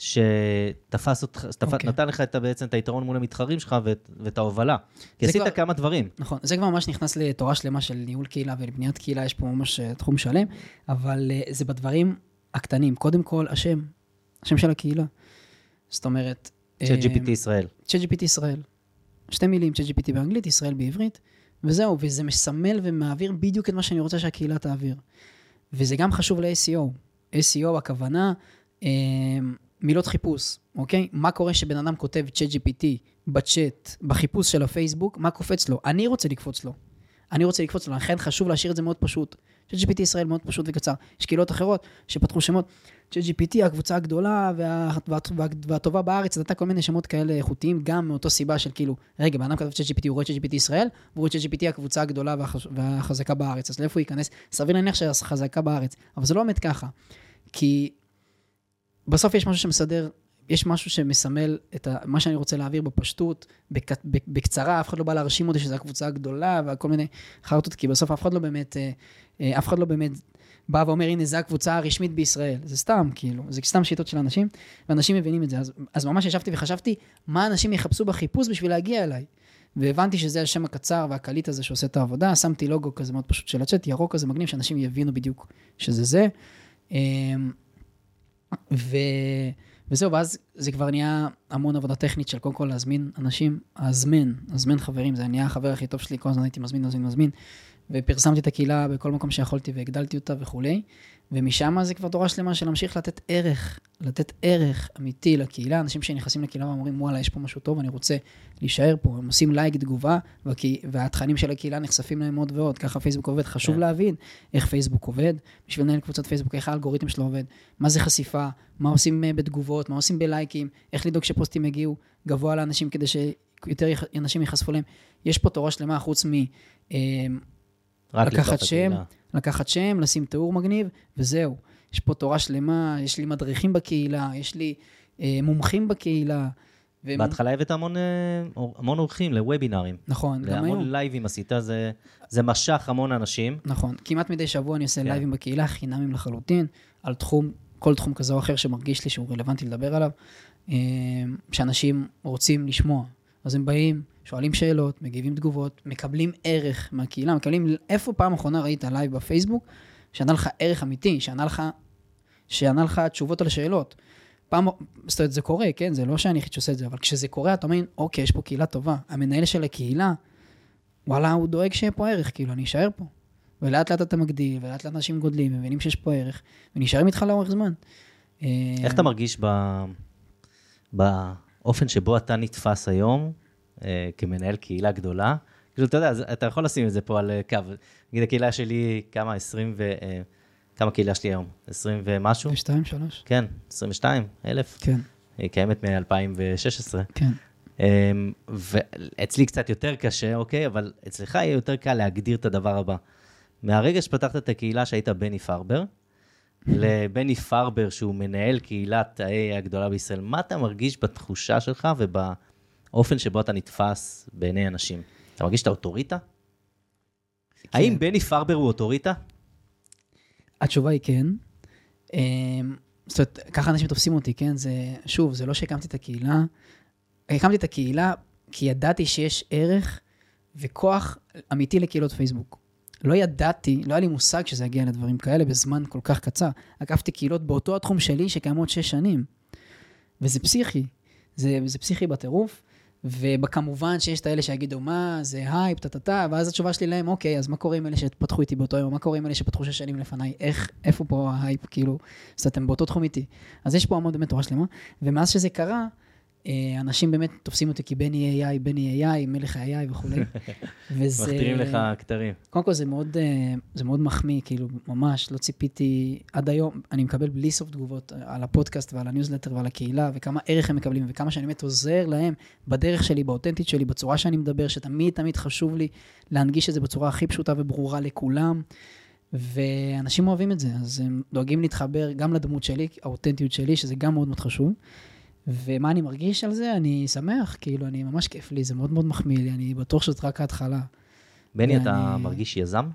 A: שתפס אותך, okay. אוקיי. נתן לך את, בעצם את היתרון מול המתחרים שלך ואת, ואת ההובלה. כי עשית כבר, כמה דברים.
B: נכון, זה כבר ממש נכנס לתורה שלמה של ניהול קהילה ולבניית קהילה, יש פה ממש אה, תחום שלם, אבל אה, זה בדברים הקטנים. קודם כל, השם, השם של הקהילה. זאת אומרת,
A: צ'אט GPT אה, ישראל.
B: צ'אט GPT ישראל. שתי מילים, צ'אט GPT באנגלית, ישראל בעברית, וזהו, וזה מסמל ומעביר בדיוק את מה שאני רוצה שהקהילה תעביר. וזה גם חשוב ל-SEO. SEO, הכוונה, אה, מילות חיפוש, אוקיי? מה קורה שבן אדם כותב צ'אט GPT בצ'אט, בחיפוש של הפייסבוק, מה קופץ לו? אני רוצה לקפוץ לו. אני רוצה לקפוץ לו, לכן חשוב להשאיר את זה מאוד פשוט. ChatGPT ישראל מאוד פשוט וקצר. יש קהילות אחרות שפתחו שמות. ChatGPT, הקבוצה הגדולה וה, וה, וה, והטובה בארץ, נתנה כל מיני שמות כאלה איכותיים, גם מאותו סיבה של כאילו, רגע, בן אדם כתב ChatGPT, הוא רואה ChatGPT ישראל, והוא רואה ChatGPT הקבוצה הגדולה והחז, והחזקה בארץ, אז לאיפה הוא ייכנס? סביר להניח שהחזקה בארץ, אבל זה לא באמת ככה. כי בסוף יש משהו שמסדר יש משהו שמסמל את ה, מה שאני רוצה להעביר בפשטות, בק, בקצרה, אף אחד לא בא להרשים אותי שזו הקבוצה הגדולה וכל מיני חרטות, כי בסוף אף אחד לא באמת, אה, אף אחד לא באמת בא ואומר, הנה, זו הקבוצה הרשמית בישראל. זה סתם, כאילו, זה סתם שיטות של אנשים, ואנשים מבינים את זה. אז, אז ממש ישבתי וחשבתי, מה אנשים יחפשו בחיפוש בשביל להגיע אליי. והבנתי שזה השם הקצר והקליט הזה שעושה את העבודה, שמתי לוגו כזה מאוד פשוט של הצ'אט, ירוק כזה מגניב, שאנשים יבינו בדיוק שזה זה. אמ, ו... וזהו, ואז זה כבר נהיה המון עבודה טכנית של קודם כל להזמין אנשים, להזמין, להזמין חברים, זה נהיה החבר הכי טוב שלי, כל הזמן הייתי מזמין, מזמין, מזמין, ופרסמתי את הקהילה בכל מקום שיכולתי והגדלתי אותה וכולי. ומשם זה כבר תורה שלמה של להמשיך לתת ערך, לתת ערך אמיתי לקהילה. אנשים שנכנסים לקהילה ואומרים, וואלה, יש פה משהו טוב, אני רוצה להישאר פה. הם עושים לייק, תגובה. והתכנים של הקהילה נחשפים להם עוד ועוד. ככה פייסבוק עובד. חשוב
A: כן.
B: להבין איך פייסבוק עובד, בשביל לנהל קבוצת פייסבוק, איך האלגוריתם שלו עובד, מה זה חשיפה, מה עושים אה, בתגובות, מה עושים בלייקים, איך לדאוג שפוסטים יגיעו גבוה לאנשים כדי שיותר אנשים ייחשפו להם. יש פה תורה שלמה חוץ מ... לקחת שם. לקחת שם, לשים תיאור מגניב, וזהו. יש פה תורה שלמה, יש לי מדריכים בקהילה, יש לי אה, מומחים בקהילה. והם-
A: בהתחלה הבאת המון, אה, המון אורחים לוובינארים.
B: נכון, גם
A: והמון
B: היום.
A: לייבים עשית, זה, זה משך המון אנשים.
B: נכון. כמעט מדי שבוע אני עושה
A: כן.
B: לייבים בקהילה, חינמים לחלוטין, על תחום, כל תחום כזה או אחר שמרגיש לי שהוא רלוונטי לדבר עליו, אה, שאנשים רוצים לשמוע. אז הם באים, שואלים שאלות, מגיבים תגובות, מקבלים ערך מהקהילה, מקבלים, איפה פעם אחרונה ראית לייב בפייסבוק, שענה לך ערך אמיתי, שענה לך, שענה לך תשובות על שאלות. פעם, זאת אומרת, זה קורה, כן? זה לא שאני היחיד שעושה את זה, אבל כשזה קורה, אתה אומר, אוקיי, יש פה קהילה טובה. המנהל של הקהילה, וואלה, הוא דואג שיהיה פה ערך, כאילו, אני אשאר פה. ולאט לאט אתה מגדיל, ולאט לאט אנשים גודלים, ומבינים שיש פה ערך, ונשארים איתך לאורך זמן.
A: איך אתה מרגיש ב... באופן שבו אתה נתפס היום כמנהל קהילה גדולה? כאילו, אתה יודע, אתה יכול לשים את זה פה על אה, קו. נגיד, הקהילה שלי, כמה? 20 ו... אה, כמה הקהילה שלי היום? 20 ומשהו?
B: שתיים, שלוש?
A: כן, 22 אלף.
B: כן,
A: היא קיימת מ-2016.
B: כן.
A: אמ, ואצלי קצת יותר קשה, אוקיי? אבל אצלך יהיה יותר קל להגדיר את הדבר הבא. מהרגע שפתחת את הקהילה שהיית בני פרבר, לבני פרבר, שהוא מנהל קהילת ה-AI הגדולה בישראל, מה אתה מרגיש בתחושה שלך ובאופן שבו אתה נתפס בעיני אנשים? אתה מרגיש שאתה אוטוריטה? האם בני פרבר הוא אוטוריטה?
B: התשובה היא כן. אמ, זאת אומרת, ככה אנשים תופסים אותי, כן? זה, שוב, זה לא שהקמתי את הקהילה. הקמתי את הקהילה כי ידעתי שיש ערך וכוח אמיתי לקהילות פייסבוק. לא ידעתי, לא היה לי מושג שזה יגיע לדברים כאלה בזמן כל כך קצר. עקפתי קהילות באותו התחום שלי שקיימות שש שנים. וזה פסיכי. זה, זה פסיכי בטירוף. וכמובן שיש את האלה שיגידו, מה, זה הייפ, טה-טה-טה, ואז התשובה שלי להם, אוקיי, אז מה קורה עם אלה שפתחו איתי באותו יום? מה קורה עם אלה שפתחו שש שנים לפניי? איך, איפה פה ההייפ, כאילו, אז אתם באותו תחום איתי. אז יש פה המון באמת תורה שלמה, ומאז שזה קרה, אנשים באמת תופסים אותי כבני AI, בני AI, מלך ה-AI וכולי. וזה...
A: מכתירים לך כתרים.
B: קודם כל זה מאוד, אה, זה מאוד מחמיא, כאילו, ממש, לא ציפיתי עד היום, אני מקבל בלי סוף תגובות על הפודקאסט ועל הניוזלטר ועל הקהילה, וכמה ערך הם מקבלים, וכמה שאני באמת עוזר להם בדרך שלי, באותנטית שלי, בצורה שאני מדבר, שתמיד תמיד חשוב לי להנגיש את זה בצורה הכי פשוטה וברורה לכולם. ואנשים אוהבים את זה, אז הם דואגים להתחבר גם לדמות שלי, האותנטיות שלי, שזה גם מאוד מאוד חשוב. ומה אני מרגיש על זה? אני שמח, כאילו, אני ממש כיף לי, זה מאוד מאוד מחמיא לי, אני בטוח שזאת רק ההתחלה.
A: בני,
B: ואני-
A: אתה מרגיש יזם?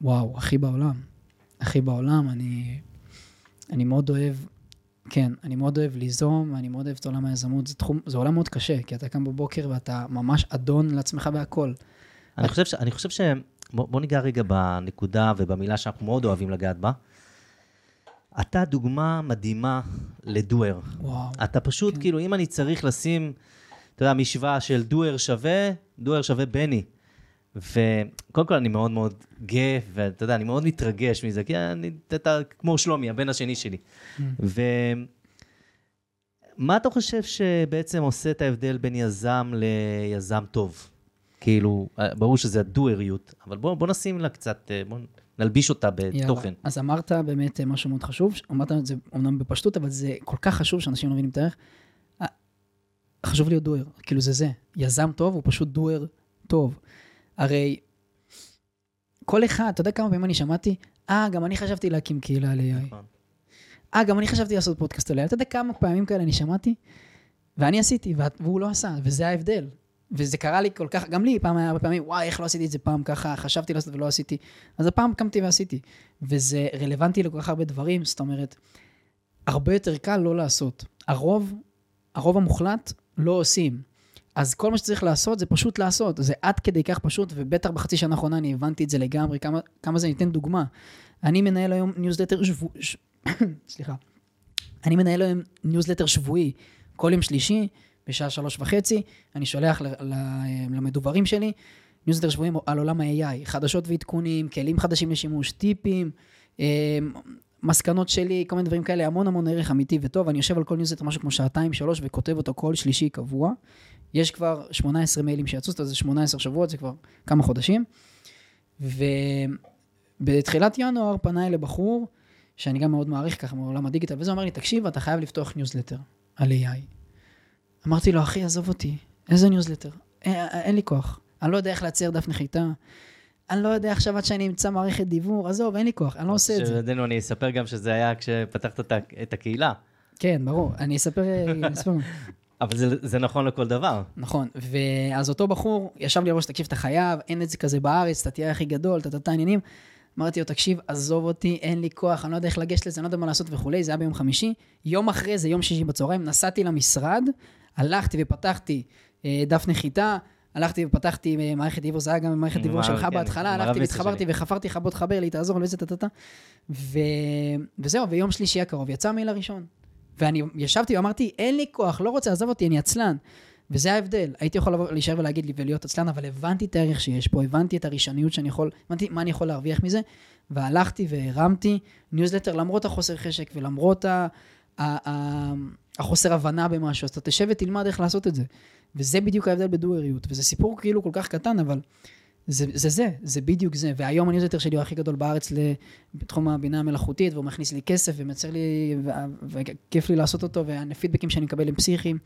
B: וואו, הכי בעולם. הכי בעולם, אני, אני מאוד אוהב, כן, אני מאוד אוהב ליזום, ואני מאוד אוהב את עולם היזמות. זה תחום, זה עולם מאוד קשה, כי אתה קם בבוקר ואתה ממש אדון לעצמך בהכל.
A: אני חושב, ש, אני חושב ש... בוא, בוא ניגע רגע בנקודה ובמילה שאנחנו מאוד אוהבים לגעת בה. אתה דוגמה מדהימה לדואר.
B: וואו.
A: אתה פשוט, כן. כאילו, אם אני צריך לשים, אתה יודע, משוואה של דואר שווה, דואר שווה בני. וקודם כל, אני מאוד מאוד גאה, ואתה יודע, אני מאוד מתרגש מזה, כי אני, אתה כמו שלומי, הבן השני שלי. ומה אתה חושב שבעצם עושה את ההבדל בין יזם ליזם טוב? כאילו, ברור שזה הדואריות, אבל בוא, בוא נשים לה קצת, אה, בוא נלביש אותה בתוכן.
B: יאללה. אז אמרת באמת משהו מאוד חשוב, אמרת את זה אומנם בפשטות, אבל זה כל כך חשוב שאנשים לא מבינים את הערך. אה, חשוב להיות דואר, כאילו זה זה. יזם טוב הוא פשוט דואר טוב. הרי כל אחד, אתה יודע כמה פעמים אני שמעתי, אה, גם אני חשבתי להקים קהילה על AI.
A: נכון.
B: אה, גם אני חשבתי לעשות פודקאסט על AI. אתה יודע כמה פעמים כאלה אני שמעתי? ואני עשיתי, וה- והוא לא עשה, וזה ההבדל. וזה קרה לי כל כך, גם לי פעם היה הרבה פעמים, וואי, איך לא עשיתי את זה פעם ככה, חשבתי לעשות ולא עשיתי. אז הפעם קמתי ועשיתי. וזה רלוונטי לכל כך הרבה דברים, זאת אומרת, הרבה יותר קל לא לעשות. הרוב, הרוב המוחלט לא עושים. אז כל מה שצריך לעשות זה פשוט לעשות. זה עד כדי כך פשוט, ובטח בחצי שנה האחרונה אני הבנתי את זה לגמרי, כמה, כמה זה ניתן דוגמה. אני מנהל היום ניוזלטר שבוע... ש... סליחה. אני מנהל היום ניוזלטר שבועי, כל יום שלישי, בשעה שלוש וחצי, אני שולח למדוורים שלי ניוזלטר שבועי על עולם ה-AI, חדשות ועדכונים, כלים חדשים לשימוש, טיפים, אה, מסקנות שלי, כל מיני דברים כאלה, המון המון ערך אמיתי וטוב. אני יושב על כל ניוזלטר משהו כמו שעתיים, שלוש, וכותב אותו כל שלישי קבוע. יש כבר 18 מיילים שיצאו, זאת אומרת, זה 18 שבועות, זה כבר כמה חודשים. ובתחילת ינואר פנה אלי בחור, שאני גם מאוד מעריך ככה מעולם הדיגיטל, וזה אומר לי, תקשיב, אתה חייב לפתוח ניוזלטר על AI. אמרתי לו, אחי, עזוב אותי, איזה ניוזלטר? אין, אין לי כוח. אני לא יודע איך לייצר דף נחיתה. אני לא יודע עכשיו עד שאני אמצא מערכת דיוור, עזוב, אין לי כוח, אני לא עושה את זה.
A: אני אספר גם שזה היה כשפתחת את הקהילה.
B: כן, ברור, אני אספר, אני אספר.
A: אבל זה, זה נכון לכל דבר.
B: נכון, ואז אותו בחור ישב לי על ראש, תקשיב, אתה חייב, אין את זה כזה בארץ, אתה תהיה הכי גדול, אתה תתה עניינים. אמרתי לו, תקשיב, עזוב אותי, אין לי כוח, אני לא יודע איך לגשת לזה, אני לא יודע מה לעשות וכולי, זה היה ביום חמישי. יום אחרי זה, יום שישי בצהריים, נסעתי למשרד, הלכתי ופתחתי אה, דף נחיתה, הלכתי ופתחתי אה, מערכת דיבור, זה היה גם מערכת דיבור שלך
A: כן,
B: בהתחלה, הלכתי והתחברתי. וחפרתי לך, בוא תחבר לי, תעזור לי, וזה טה-טה-טה. ו... וזהו, ויום שלישי הקרוב יצא המייל הראשון. ואני ישבתי ואמרתי, אין לי כוח, לא רוצה, עזוב אותי, אני עצלן. וזה ההבדל. הייתי יכול לבוא, להישאר ולהגיד לי ולהיות עצלן, אבל הבנתי את הערך שיש פה, הבנתי את הראשוניות שאני יכול, הבנתי מה אני יכול להרוויח מזה, והלכתי והרמתי ניוזלטר למרות החוסר חשק ולמרות ה, ה, ה, החוסר הבנה במשהו, אז אתה תשב ותלמד איך לעשות את זה. וזה בדיוק ההבדל בדואריות, וזה סיפור כאילו כל כך קטן, אבל זה זה, זה, זה בדיוק זה. והיום הניוזלטר שלי הוא הכי גדול בארץ בתחום הבינה המלאכותית, והוא מכניס לי כסף ומייצר לי, וכיף לי לעשות אותו, והפידבקים שאני מקבל הם פסיכיים.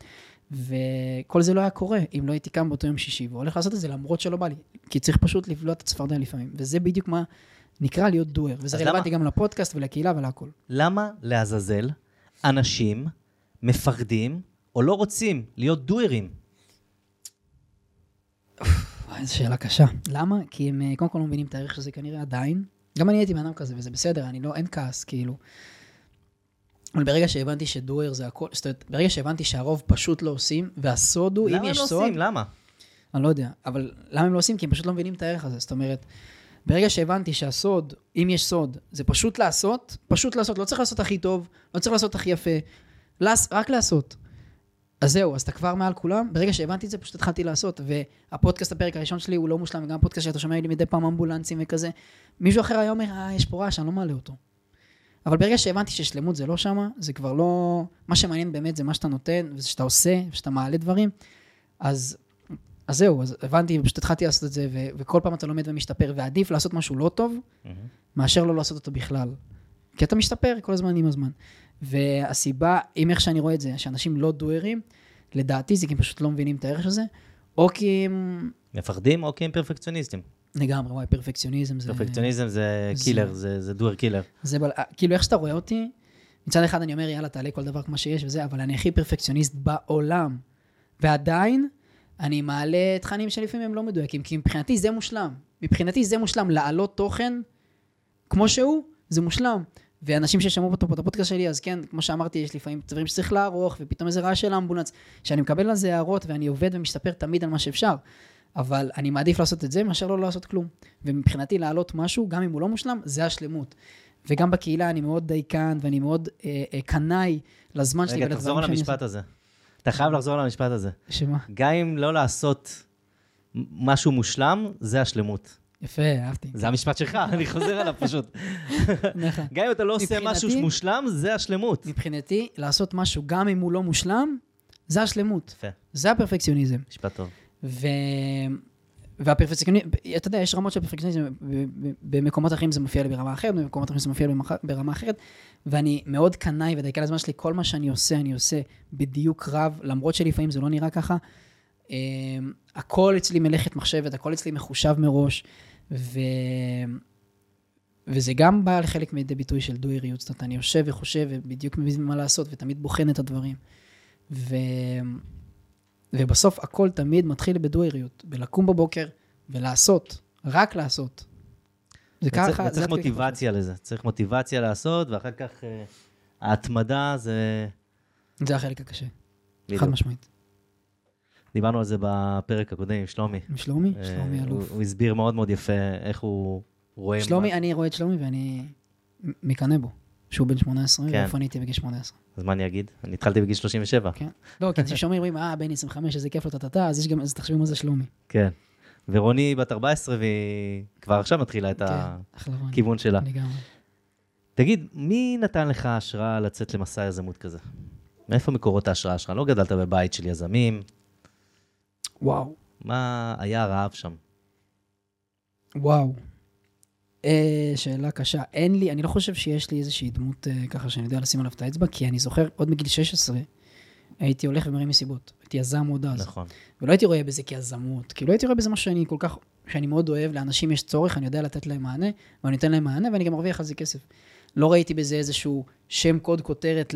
B: וכל זה לא היה קורה אם לא הייתי קם באותו יום שישי, והולך לעשות את זה למרות שלא בא לי. כי צריך פשוט לבלוע את הצפרדע לפעמים. וזה בדיוק מה נקרא להיות דואר. וזה רלוונטי? גם לפודקאסט ולקהילה ולהכל.
A: למה לעזאזל אנשים מפחדים או לא רוצים להיות דוארים?
B: וואי, איזו שאלה קשה. למה? כי הם אה, קודם כל לא מבינים את הערך של זה כנראה עדיין. גם אני הייתי בן אדם כזה, וזה בסדר, אני לא, אין כעס, כאילו. אבל ברגע שהבנתי שדואר זה הכל, זאת אומרת, ברגע שהבנתי שהרוב פשוט לא עושים, והסוד הוא, אם
A: למה הם
B: יש
A: לא
B: סוד,
A: עושים? למה?
B: אני לא יודע, אבל למה הם לא עושים? כי הם פשוט לא מבינים את הערך הזה. זאת אומרת, ברגע שהבנתי שהסוד, אם יש סוד, זה פשוט לעשות, פשוט לעשות, לא צריך לעשות הכי טוב, לא צריך לעשות הכי יפה, לעש, רק לעשות. אז זהו, אז אתה כבר מעל כולם, ברגע שהבנתי את זה, פשוט התחלתי לעשות. והפודקאסט, הפרק הראשון שלי הוא לא מושלם, וגם הפודקאסט שאתה שומע לי מדי פעם אמבולנסים וכזה, מישהו אחר היה אומר, אה, יש פה רעש, אני לא מעלה אותו. אבל ברגע שהבנתי ששלמות זה לא שמה, זה כבר לא... מה שמעניין באמת זה מה שאתה נותן, וזה שאתה עושה, ושאתה מעלה דברים, אז אז זהו, אז הבנתי, פשוט התחלתי לעשות את זה, ו- וכל פעם אתה לומד ומשתפר, ועדיף לעשות משהו לא טוב, מאשר לא לעשות אותו בכלל. כי אתה משתפר כל הזמן עם הזמן. והסיבה, אם איך שאני רואה את זה, שאנשים לא דוארים, לדעתי זה כי הם פשוט לא מבינים את הערך של זה, או כי הם...
A: מפחדים או כי הם פרפקציוניסטים.
B: לגמרי, וואי, פרפקציוניזם זה...
A: פרפקציוניזם זה
B: זה-
A: קילר, זה זה דואר קילר.
B: זה בל... כאילו, איך שאתה רואה אותי, מצד אחד אני אומר, יאללה, תעלה כל דבר כמו שיש וזה, אבל אני הכי פרפקציוניסט בעולם. ועדיין, אני מעלה תכנים שלפעמים הם לא מדויקים, כי מבחינתי זה מושלם. מבחינתי זה מושלם, להעלות תוכן כמו שהוא, זה מושלם. ואנשים ששמעו פה את הפודקאסט שלי, אז כן, כמו שאמרתי, יש לפעמים דברים שצריך לערוך, ופתאום איזה רעש של אמבולנס, שאני מקבל על זה הערות, ואני עובד ומשתפר תמיד על מה שאפשר. אבל אני מעדיף לעשות את זה מאשר לא לעשות כלום. ומבחינתי להעלות משהו, גם אם הוא לא מושלם, זה השלמות. וגם בקהילה אני מאוד דייקן, ואני מאוד אה, אה, קנאי לזמן שלי
A: רגע, תחזור על המשפט הזה. אתה חייב לחזור על המשפט הזה.
B: שמה?
A: גם אם לא לעשות משהו מושלם, זה השלמות.
B: יפה, אהבתי.
A: זה המשפט שלך, אני חוזר עליו פשוט.
B: נכון.
A: גם אם אתה לא עושה משהו מושלם, זה השלמות.
B: מבחינתי, לעשות משהו, גם אם הוא לא מושלם, זה השלמות.
A: יפה,
B: זה הפרפקציוניזם.
A: משפט טוב.
B: ו... והפרפקציוניזם, אתה יודע, יש רמות של פרפקציוניזם, במקומות אחרים זה מופיע לי ברמה אחרת, במקומות אחרים זה מופיע לי ברמה אחרת, ואני מאוד קנאי ודייקן לזמן שלי, כל מה שאני עושה, אני עושה בדיוק רב, למרות שלפעמים זה לא נראה ככה. אמ, הכל אצלי מלאכת מחשבת, הכל אצלי מחושב מראש, ו... וזה גם בא לחלק מידי ביטוי של דו-עיריות, זאת אומרת, אני יושב וחושב ובדיוק מבין מה לעשות, ותמיד בוחן את הדברים. ו... ובסוף הכל תמיד מתחיל בדו-עיריות, בלקום בבוקר ולעשות, רק לעשות. זה
A: וצריך-
B: ככה,
A: וצריך. מוטיבציה לזה. צריך מוטיבציה לעשות, ואחר כך אה, ההתמדה זה...
B: זה החלק הקשה,
A: בדיוק.
B: חד משמעית.
A: דיברנו על זה בפרק הקודם עם שלומי.
B: עם שלומי?
A: אה,
B: שלומי אלוף.
A: הוא הסביר מאוד מאוד יפה איך הוא רואה...
B: שלומי, אני רואה את שלומי ואני מקנא בו, שהוא בן 18,
A: כן.
B: ואיפה אני הייתי בגיל 18.
A: אז מה אני אגיד? אני התחלתי בגיל 37.
B: כן. לא, כי כששומעים, אומרים, אה, בן 25, איזה כיף לו, טה-טה-טה, אז יש גם, אז תחשבו מה זה שלומי.
A: כן. ורוני בת 14, והיא כבר עכשיו מתחילה את
B: כן.
A: הכיוון שלה.
B: לגמרי.
A: תגיד, מי נתן לך השראה לצאת למסע יזמות כזה? מאיפה מקורות ההשראה שלך? לא גדלת בבית של יזמים,
B: וואו.
A: מה היה הרעב שם?
B: וואו. אה, שאלה קשה. אין לי, אני לא חושב שיש לי איזושהי דמות אה, ככה שאני יודע לשים עליו את האצבע, כי אני זוכר, עוד מגיל 16, הייתי הולך ומרים מסיבות. הייתי יזם עוד אז.
A: נכון.
B: ולא הייתי רואה בזה כיזמות. כאילו הייתי רואה בזה משהו שאני כל כך, שאני מאוד אוהב, לאנשים יש צורך, אני יודע לתת להם מענה, ואני אתן להם מענה, ואני גם מרוויח על זה כסף. לא ראיתי בזה איזשהו שם קוד כותרת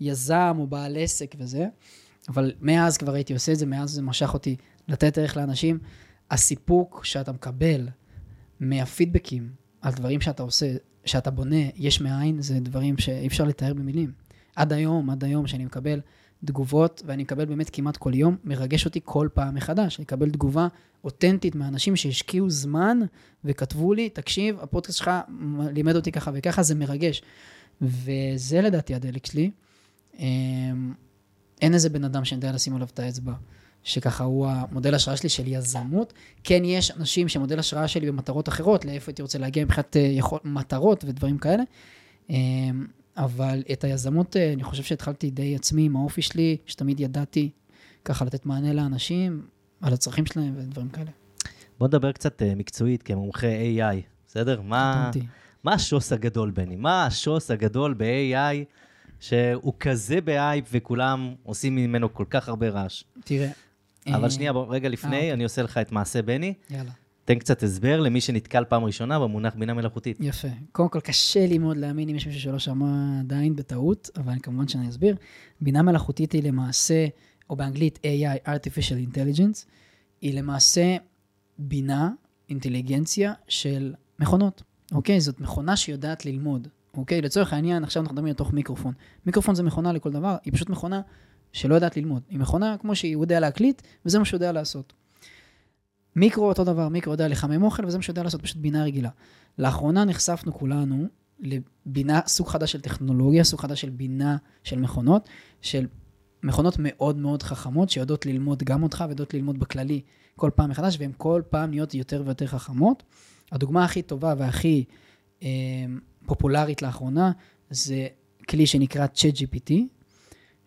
B: ליזם או בעל עסק וזה, אבל מאז כבר הייתי עושה את זה, מאז זה משך אותי לתת ערך לאנשים. הסיפוק שאתה מקבל מהפידבקים על דברים שאתה עושה, שאתה בונה יש מאין, זה דברים שאי אפשר לתאר במילים. עד היום, עד היום, שאני מקבל תגובות, ואני מקבל באמת כמעט כל יום, מרגש אותי כל פעם מחדש. לקבל תגובה אותנטית מאנשים שהשקיעו זמן וכתבו לי, תקשיב, הפודקאסט שלך לימד אותי ככה וככה, זה מרגש. וזה לדעתי הדלק שלי. אין איזה בן אדם שאני יודע לשים עליו את האצבע, שככה הוא המודל השראה שלי של יזמות. כן, יש אנשים שמודל השראה שלי במטרות אחרות, לאיפה הייתי רוצה להגיע מבחינת אה, יכול, מטרות ודברים כאלה. אמ, אבל את היזמות, אה, אני חושב שהתחלתי די עצמי עם האופי שלי, שתמיד ידעתי ככה לתת מענה לאנשים, על הצרכים שלהם ודברים כאלה.
A: בוא נדבר קצת אה, מקצועית כמומחה AI, בסדר? מה. מה השוס הגדול, בני? מה השוס הגדול ב-AI שהוא כזה בהייפ וכולם עושים ממנו כל כך הרבה רעש?
B: תראה.
A: אבל
B: אה,
A: שנייה, בוא, רגע לפני,
B: אוקיי.
A: אני עושה לך את מעשה בני.
B: יאללה.
A: תן קצת הסבר למי שנתקל פעם ראשונה במונח בינה מלאכותית.
B: יפה. קודם כל, קשה לי מאוד להאמין אם יש מישהו שלא שמע עדיין בטעות, אבל כמובן שאני אסביר. בינה מלאכותית היא למעשה, או באנגלית AI, artificial intelligence, היא למעשה בינה, אינטליגנציה של מכונות, אוקיי? זאת מכונה שיודעת ללמוד, אוקיי? לצורך העניין, עכשיו אנחנו מדברים לתוך מיקרופון. מיקרופון זה מכונה לכל דבר, היא פשוט מכונה שלא יודעת ללמוד. היא מכונה כמו שהיא יודע להקליט, וזה מה שהוא יודע לעשות. מיקרו אותו דבר, מיקרו יודע לחמם אוכל, וזה מה שיודע לעשות, פשוט בינה רגילה. לאחרונה נחשפנו כולנו לבינה, סוג חדש של טכנולוגיה, סוג חדש של בינה של מכונות, של מכונות מאוד מאוד חכמות, שיודעות ללמוד גם אותך ויודעות ללמוד בכללי כל פעם מחדש, והן כל פעם נהיות יותר ויותר חכמות. הדוגמה הכי טובה והכי אה, פופולרית לאחרונה, זה כלי שנקרא ChatGPT,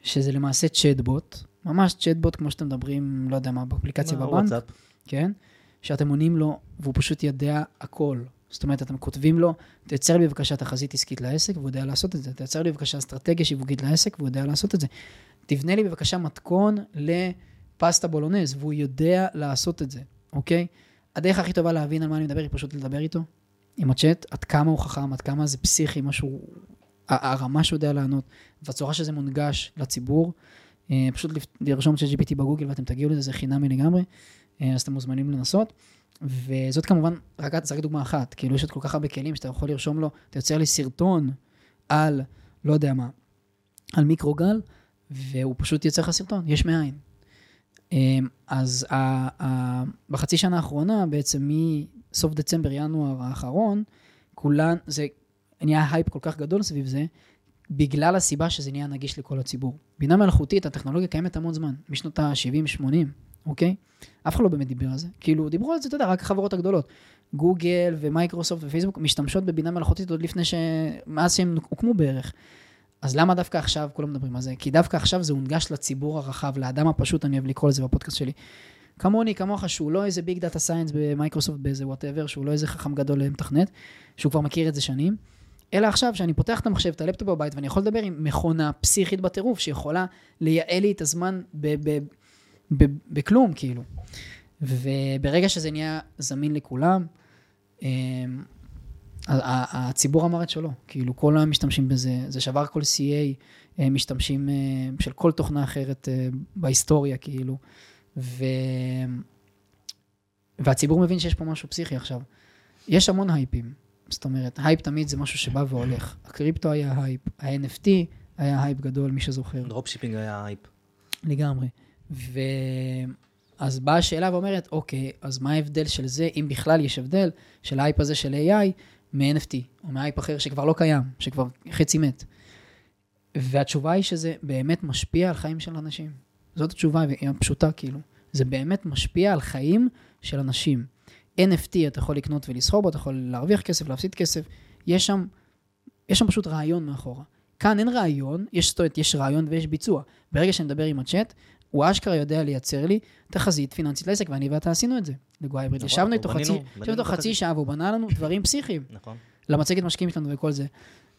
B: שזה למעשה צ'טבוט, ממש צ'טבוט כמו שאתם מדברים, לא יודע מה, באפליקציה בבנק.
A: וואטסאפ.
B: כן? שאתם עונים לו, והוא פשוט יודע הכל. זאת אומרת, אתם כותבים לו, תייצר לי בבקשה תחזית עסקית לעסק, והוא יודע לעשות את זה. תייצר לי בבקשה אסטרטגיה שיווקית לעסק, והוא יודע לעשות את זה. תבנה לי בבקשה מתכון לפסטה בולונז, והוא יודע לעשות את זה, אוקיי? הדרך הכי טובה להבין על מה אני מדבר היא פשוט לדבר איתו, עם הצ'אט, עד כמה הוא חכם, עד כמה זה פסיכי, משהו, הרמה שהוא יודע לענות, והצורה שזה מונגש לציבור. אה, פשוט לרשום את GPT בגוגל ואתם תגיעו לזה, זה חינמי לגמרי. אה, אז אתם מוזמנים לנסות. וזאת כמובן, רק, זה רק דוגמה אחת, כאילו יש עוד כל כך הרבה כלים שאתה יכול לרשום לו, אתה יוצר לי סרטון על, לא יודע מה, על מיקרוגל, והוא פשוט יוצר לך סרטון, יש מאין. אה, אז בחצי שנה האחרונה, בעצם מסוף דצמבר, ינואר האחרון, כולן, זה נהיה הייפ כל כך גדול סביב זה, בגלל הסיבה שזה נהיה נגיש לכל הציבור. בינה מלאכותית, הטכנולוגיה קיימת המון זמן, משנות ה-70-80, אוקיי? אף אחד לא באמת דיבר על זה. כאילו, דיברו על זה, אתה יודע, רק החברות הגדולות. גוגל ומייקרוסופט ופייסבוק משתמשות בבינה מלאכותית עוד לפני ש... מאז שהם הוקמו בערך. אז למה דווקא עכשיו כולם מדברים על זה? כי דווקא עכשיו זה הונגש לציבור הרחב, לאדם הפשוט, אני אוהב לקרוא לזה בפודקאסט שלי. כמוני, כמוך, שהוא לא איזה big data science במייקרוסופט, באיזה whatever, שהוא לא איזה חכם גדול למתכנת, שהוא כבר מכיר את זה שנים. אלא עכשיו, שאני פותח את המחשב, את הלפטופ בבית, ואני יכול לדבר עם מכונה פסיכית בטירוף, שיכולה לייעל לי את הזמן בכלום, כאילו. וברגע שזה נהיה זמין לכולם, אמ, הציבור אמר את שלו, כאילו כל המשתמשים בזה, זה שבר כל CA משתמשים אה, של כל תוכנה אחרת אה, בהיסטוריה, כאילו. ו... והציבור מבין שיש פה משהו פסיכי עכשיו. יש המון הייפים, זאת אומרת, הייפ תמיד זה משהו שבא והולך. הקריפטו היה הייפ, ה-NFT היה הייפ גדול, מי שזוכר.
A: dropshipping היה הייפ.
B: לגמרי. ו... אז באה השאלה ואומרת, אוקיי, אז מה ההבדל של זה, אם בכלל יש הבדל, של ההייפ הזה של AI מ-NFT, או מהייפ אחר שכבר לא קיים, שכבר חצי מת. והתשובה היא שזה באמת משפיע על חיים של אנשים. זאת התשובה, והיא פשוטה, כאילו. זה באמת משפיע על חיים של אנשים. NFT אתה יכול לקנות ולסחור בו, אתה יכול להרוויח כסף, להפסיד כסף, יש שם, יש שם פשוט רעיון מאחורה. כאן אין רעיון, יש, זאת יש רעיון ויש ביצוע. ברגע שאני מדבר עם הצ'אט, הוא אשכרה יודע לייצר לי תחזית פיננסית לעסק, ואני ואתה עשינו את זה. לגו הייבריד.
A: נכון,
B: ישבנו איתו חצי, חצי. שעה, והוא בנה לנו דברים פסיכיים.
A: נכון.
B: למצגת משקיעים שלנו וכל זה.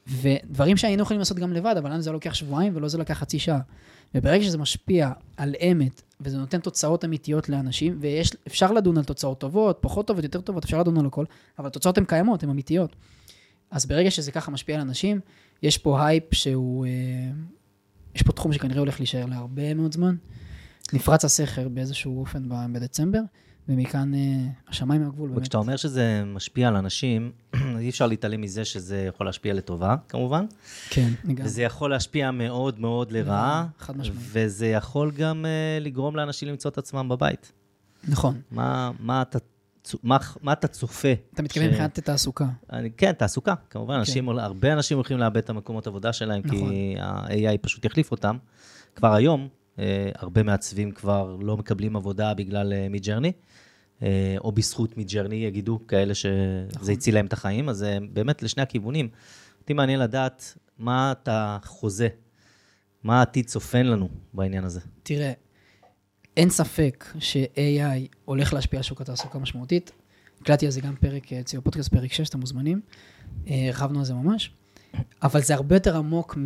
B: ודברים שהיינו יכולים לעשות גם לבד, אבל לנו זה לוקח שבועיים ולא זה לקח חצי שעה. וברגע שזה משפיע על אמת, וזה נותן תוצאות אמיתיות לאנשים, ואפשר לדון על תוצאות טובות, פחות טובות, יותר טובות, אפשר לדון על הכל, אבל התוצאות הן קיימות, הן אמיתיות. אז ברגע שזה ככה משפיע על אנשים, יש פה הייפ שהוא... אה, יש פה תחום שכנראה הולך להישאר להרבה מאוד זמן. נפרץ הסכר באיזשהו אופן בדצמבר, ומכאן אה, השמיים הם הגבול. באמת.
A: וכשאתה אומר שזה משפיע על אנשים, אי אפשר להתעלם מזה שזה יכול להשפיע לטובה, כמובן.
B: כן, לגמרי.
A: וזה יכול להשפיע מאוד מאוד לרעה,
B: חד משמעית.
A: וזה יכול גם uh, לגרום לאנשים למצוא את עצמם בבית.
B: נכון.
A: מה, מה, אתה, צו- מה, מה אתה צופה?
B: אתה מתכוון
A: ש-
B: מבחינת תעסוקה.
A: אני, כן, תעסוקה, כמובן, אנשים, הול- הרבה אנשים הולכים לאבד את המקומות עבודה שלהם,
B: נכון.
A: כי ה-AI פשוט יחליף אותם. כבר היום, אה, הרבה מעצבים כבר לא מקבלים עבודה בגלל אה, מידג'רני, אה, או בזכות מידג'רני, יגידו כאלה שזה
B: נכון.
A: הציל להם את החיים, אז אה, באמת לשני הכיוונים. אותי מעניין לדעת מה אתה חוזה, מה העתיד צופן לנו בעניין הזה.
B: תראה, אין ספק ש-AI הולך להשפיע על שוק התעסוקה משמעותית. הקלטתי על זה גם פרק אה, אצלי בפודקאסט, פרק 6, אתם מוזמנים. אה, הרחבנו על זה ממש. אבל זה הרבה יותר עמוק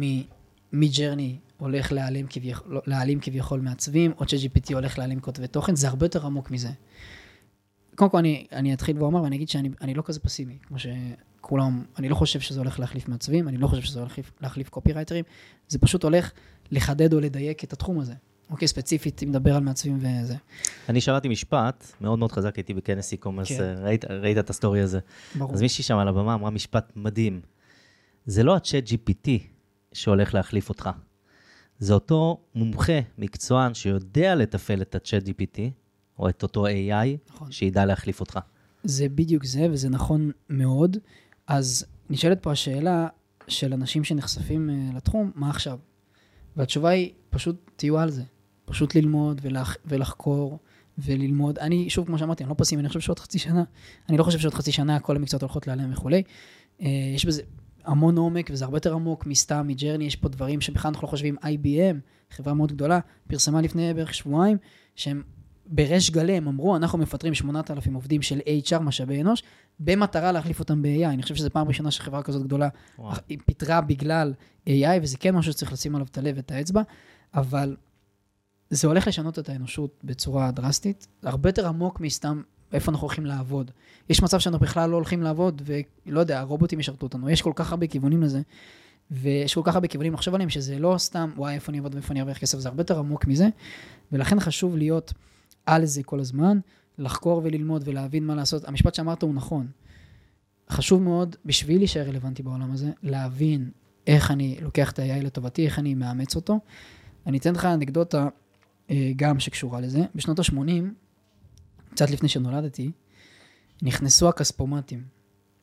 B: מג'רני הולך להעלים כביכול, לא, להעלים כביכול מעצבים, או ש-GPT הולך להעלים כותבי תוכן, זה הרבה יותר עמוק מזה. קודם כל, אני, אני אתחיל ואומר, ואני אגיד שאני אני לא כזה פסימי, כמו שכולם, אני לא חושב שזה הולך להחליף מעצבים, אני לא חושב שזה הולך להחליף, קופירייטרים, זה פשוט הולך לחדד או לדייק את התחום הזה. אוקיי, ספציפית, אם נדבר על מעצבים וזה.
A: אני שמעתי משפט מאוד מאוד חזק, הייתי בכנס e-commerce,
B: כן.
A: אה, ראית, ראית את הסטורי הזה.
B: ברור.
A: אז מישהי שם על הבמה אמרה משפט מדהים. זה לא ה Chat GPT שהולך להחליף אותך. זה אותו מומחה, מקצוען, שיודע לתפעל את ה Chat GPT, או את אותו AI,
B: נכון.
A: שידע להחליף אותך.
B: זה בדיוק זה, וזה נכון מאוד. אז נשאלת פה השאלה של אנשים שנחשפים אה, לתחום, מה עכשיו? והתשובה היא, פשוט תהיו על זה. פשוט ללמוד ולח, ולחקור וללמוד. אני, שוב, כמו שאמרתי, אני לא פסימי, אני חושב שעוד חצי שנה, אני לא חושב שעוד חצי שנה כל המקצועות הולכות להיעלם וכולי. אה, יש בזה המון עומק, וזה הרבה יותר עמוק מסתם, מג'רני, יש פה דברים שבכלל אנחנו לא חושבים. IBM, חברה מאוד גדולה, פרסמה לפני בערך שבועיים, שהם בריש גלי, הם אמרו, אנחנו מפטרים 8,000 עובדים של HR, משאבי אנוש, במטרה להחליף אותם ב-AI. אני חושב שזו פעם ראשונה שחברה כזאת גדולה
A: וואו.
B: פיטרה בגלל AI, וזה כן משהו שצריך לשים עליו את הלב ואת האצבע, אבל זה הולך לשנות את האנושות בצורה דרסטית, הרבה יותר עמוק מסתם איפה אנחנו הולכים לעבוד. יש מצב שאנחנו בכלל לא הולכים לעבוד, ולא יודע, הרובוטים ישרתו אותנו, יש כל כך הרבה כיוונים לזה, ויש כל כך הרבה כיוונים לחשוב עליהם, שזה לא סתם, וואי, איפה אני אעבוד ואיפה אני ארוויח כסף, זה הרבה יותר עמוק מזה, ולכן חשוב להיות על זה כל הזמן, לחקור וללמוד ולהבין מה לעשות. המשפט שאמרת הוא נכון. חשוב מאוד, בשביל להישאר רלוונטי בעולם הזה, להבין איך אני לוקח את ה-AI לטובתי, איך אני מאמץ אותו. אני אתן לך אנקדוטה אה, גם שקשורה לזה. בשנות ה-80, קצת לפני שנולדתי, נכנסו הכספומטים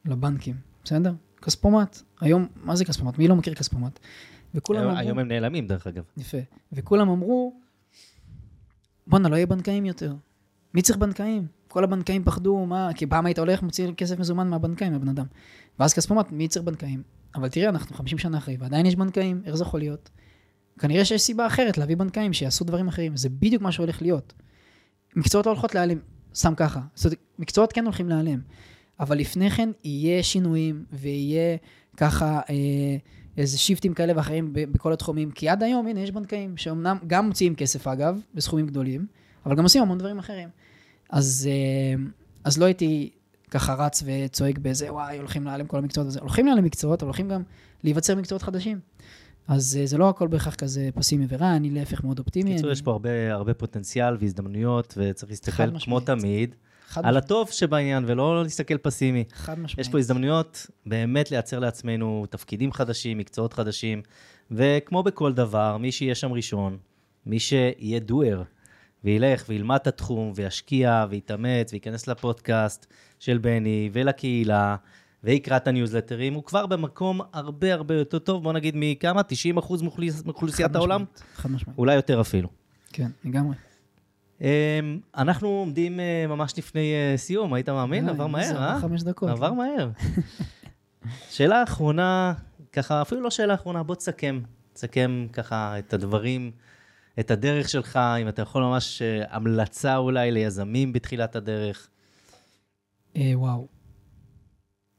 B: לבנקים, בסדר? כספומט. היום, מה זה כספומט? מי לא מכיר כספומט? וכולם
A: היום,
B: אמרו...
A: היום הם נעלמים, דרך אגב.
B: יפה. וכולם אמרו, בואנה, לא יהיה בנקאים יותר. מי צריך בנקאים? כל הבנקאים פחדו, מה, כי פעם היית הולך, מוציא כסף מזומן מהבנקאים, מהבן אדם. ואז כספומט, מי צריך בנקאים? אבל תראה, אנחנו 50 שנה אחרי, ועדיין יש בנקאים, איך זה יכול להיות? כנראה שיש סיבה אחרת להביא בנקאים שיעשו דברים אחרים, זה בדיוק מה שהולך להיות. מקצועות לא הולכות להיעלם, סתם ככה. זאת אומרת, מקצועות כן הולכים להיעלם, אבל לפני כן יהיה שינויים, ויהיה ככה אה, איזה שיפטים כאלה ואחרים בכל התחומים, כי עד היום, הנה, יש בנקאים שאומנם גם מוציאים כסף אגב, בסכומים גדולים, אבל גם עושים המון דברים אחרים. אז, אה, אז לא הייתי ככה רץ וצועק באיזה, וואי, הולכים להיעלם כל המקצועות הזה. הולכים להיעלם מקצועות, אבל הולכים גם להיווצר מקצועות חדשים. אז אה, זה לא הכל בהכרח כזה פסימי ורע, אני להפך מאוד אופטימי.
A: בקיצור,
B: אני-
A: יש פה הרבה, הרבה פוטנציאל והזדמנויות, וצריך להסתכל, כמו. תמיד, על
B: משמעית.
A: הטוב שבעניין, ולא להסתכל פסימי.
B: חד משמעית.
A: יש פה הזדמנויות באמת לייצר לעצמנו תפקידים חדשים, מקצועות חדשים, וכמו בכל דבר, מי שיהיה שם ראשון, מי שיהיה דואר, וילך וילמד את התחום, וישקיע, ויתאמץ, וייכנס לפודקאסט של בני, ולקהילה, ויקרא את הניוזלטרים, הוא כבר במקום הרבה הרבה יותר טוב, בוא נגיד מכמה? 90% מאוכלוס- מאוכלוסיית העולם?
B: חד משמעית.
A: אולי יותר אפילו.
B: כן, לגמרי.
A: אמ, אנחנו עומדים אה, ממש לפני אה, סיום, היית מאמין?
B: די,
A: עבר מהר, אה?
B: חמש דקות.
A: עבר מהר. שאלה אחרונה, ככה, אפילו לא שאלה אחרונה, בוא תסכם. תסכם ככה את הדברים, את הדרך שלך, אם אתה יכול ממש אה, המלצה אולי ליזמים בתחילת הדרך.
B: אה, וואו.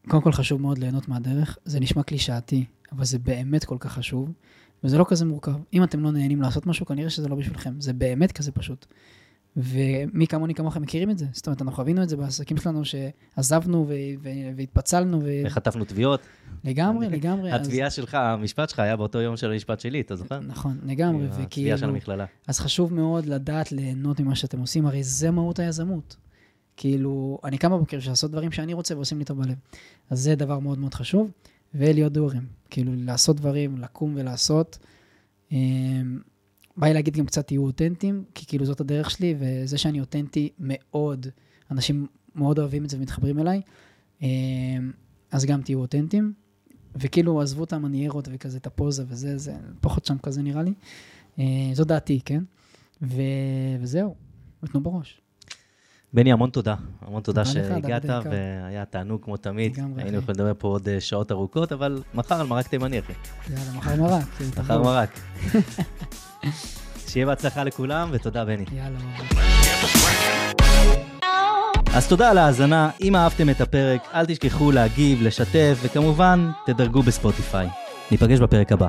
B: קודם כל חשוב מאוד ליהנות מהדרך. זה נשמע קלישאתי, אבל זה באמת כל כך חשוב, וזה לא כזה מורכב. אם אתם לא נהנים לעשות משהו, כנראה שזה לא בשבילכם. זה באמת כזה פשוט. ומי כמוני כמוכם מכירים את זה. זאת אומרת, אנחנו חווינו את זה בעסקים שלנו, שעזבנו ו- ו- והתפצלנו, ו-
A: וחטפנו תביעות.
B: לגמרי, לגמרי. אז-
A: התביעה שלך, המשפט שלך היה באותו יום של המשפט שלי, אתה זוכר?
B: נכון, לגמרי,
A: התביעה של המכללה.
B: אז חשוב מאוד לדעת ליהנות ממה שאתם עושים, הרי זה מהות היזמות. כאילו, אני קם בבוקר בשביל לעשות דברים שאני רוצה ועושים לי טוב בלב. אז זה דבר מאוד מאוד חשוב, ולהיות דורים. כאילו, לעשות דברים, לקום ולעשות. אמ, בא לי להגיד גם קצת תהיו אותנטיים, כי כאילו זאת הדרך שלי, וזה שאני אותנטי מאוד, אנשים מאוד אוהבים את זה ומתחברים אליי, אמ, אז גם תהיו אותנטיים. וכאילו, עזבו את המניירות וכזה, את הפוזה וזה, זה פחות שם כזה נראה לי. אה, זו דעתי, כן? ו... וזהו, ותנו בראש.
A: בני, המון תודה. המון תודה
B: תודה
A: שהגעת. והיה תענוג כמו תמיד.
B: לגמרי,
A: היינו. יכולים לדבר פה עוד אה, שעות ארוכות, אבל מחר על מרק תימני, אחי.
B: יאללה, מחר מרק.
A: מחר. מרק. שיהיה בהצלחה לכולם, ותודה, בני.
B: יאללה.
A: אז תודה על ההאזנה. אם אהבתם את הפרק, אל תשכחו להגיב, לשתף, וכמובן, תדרגו בספוטיפיי. ניפגש בפרק הבא.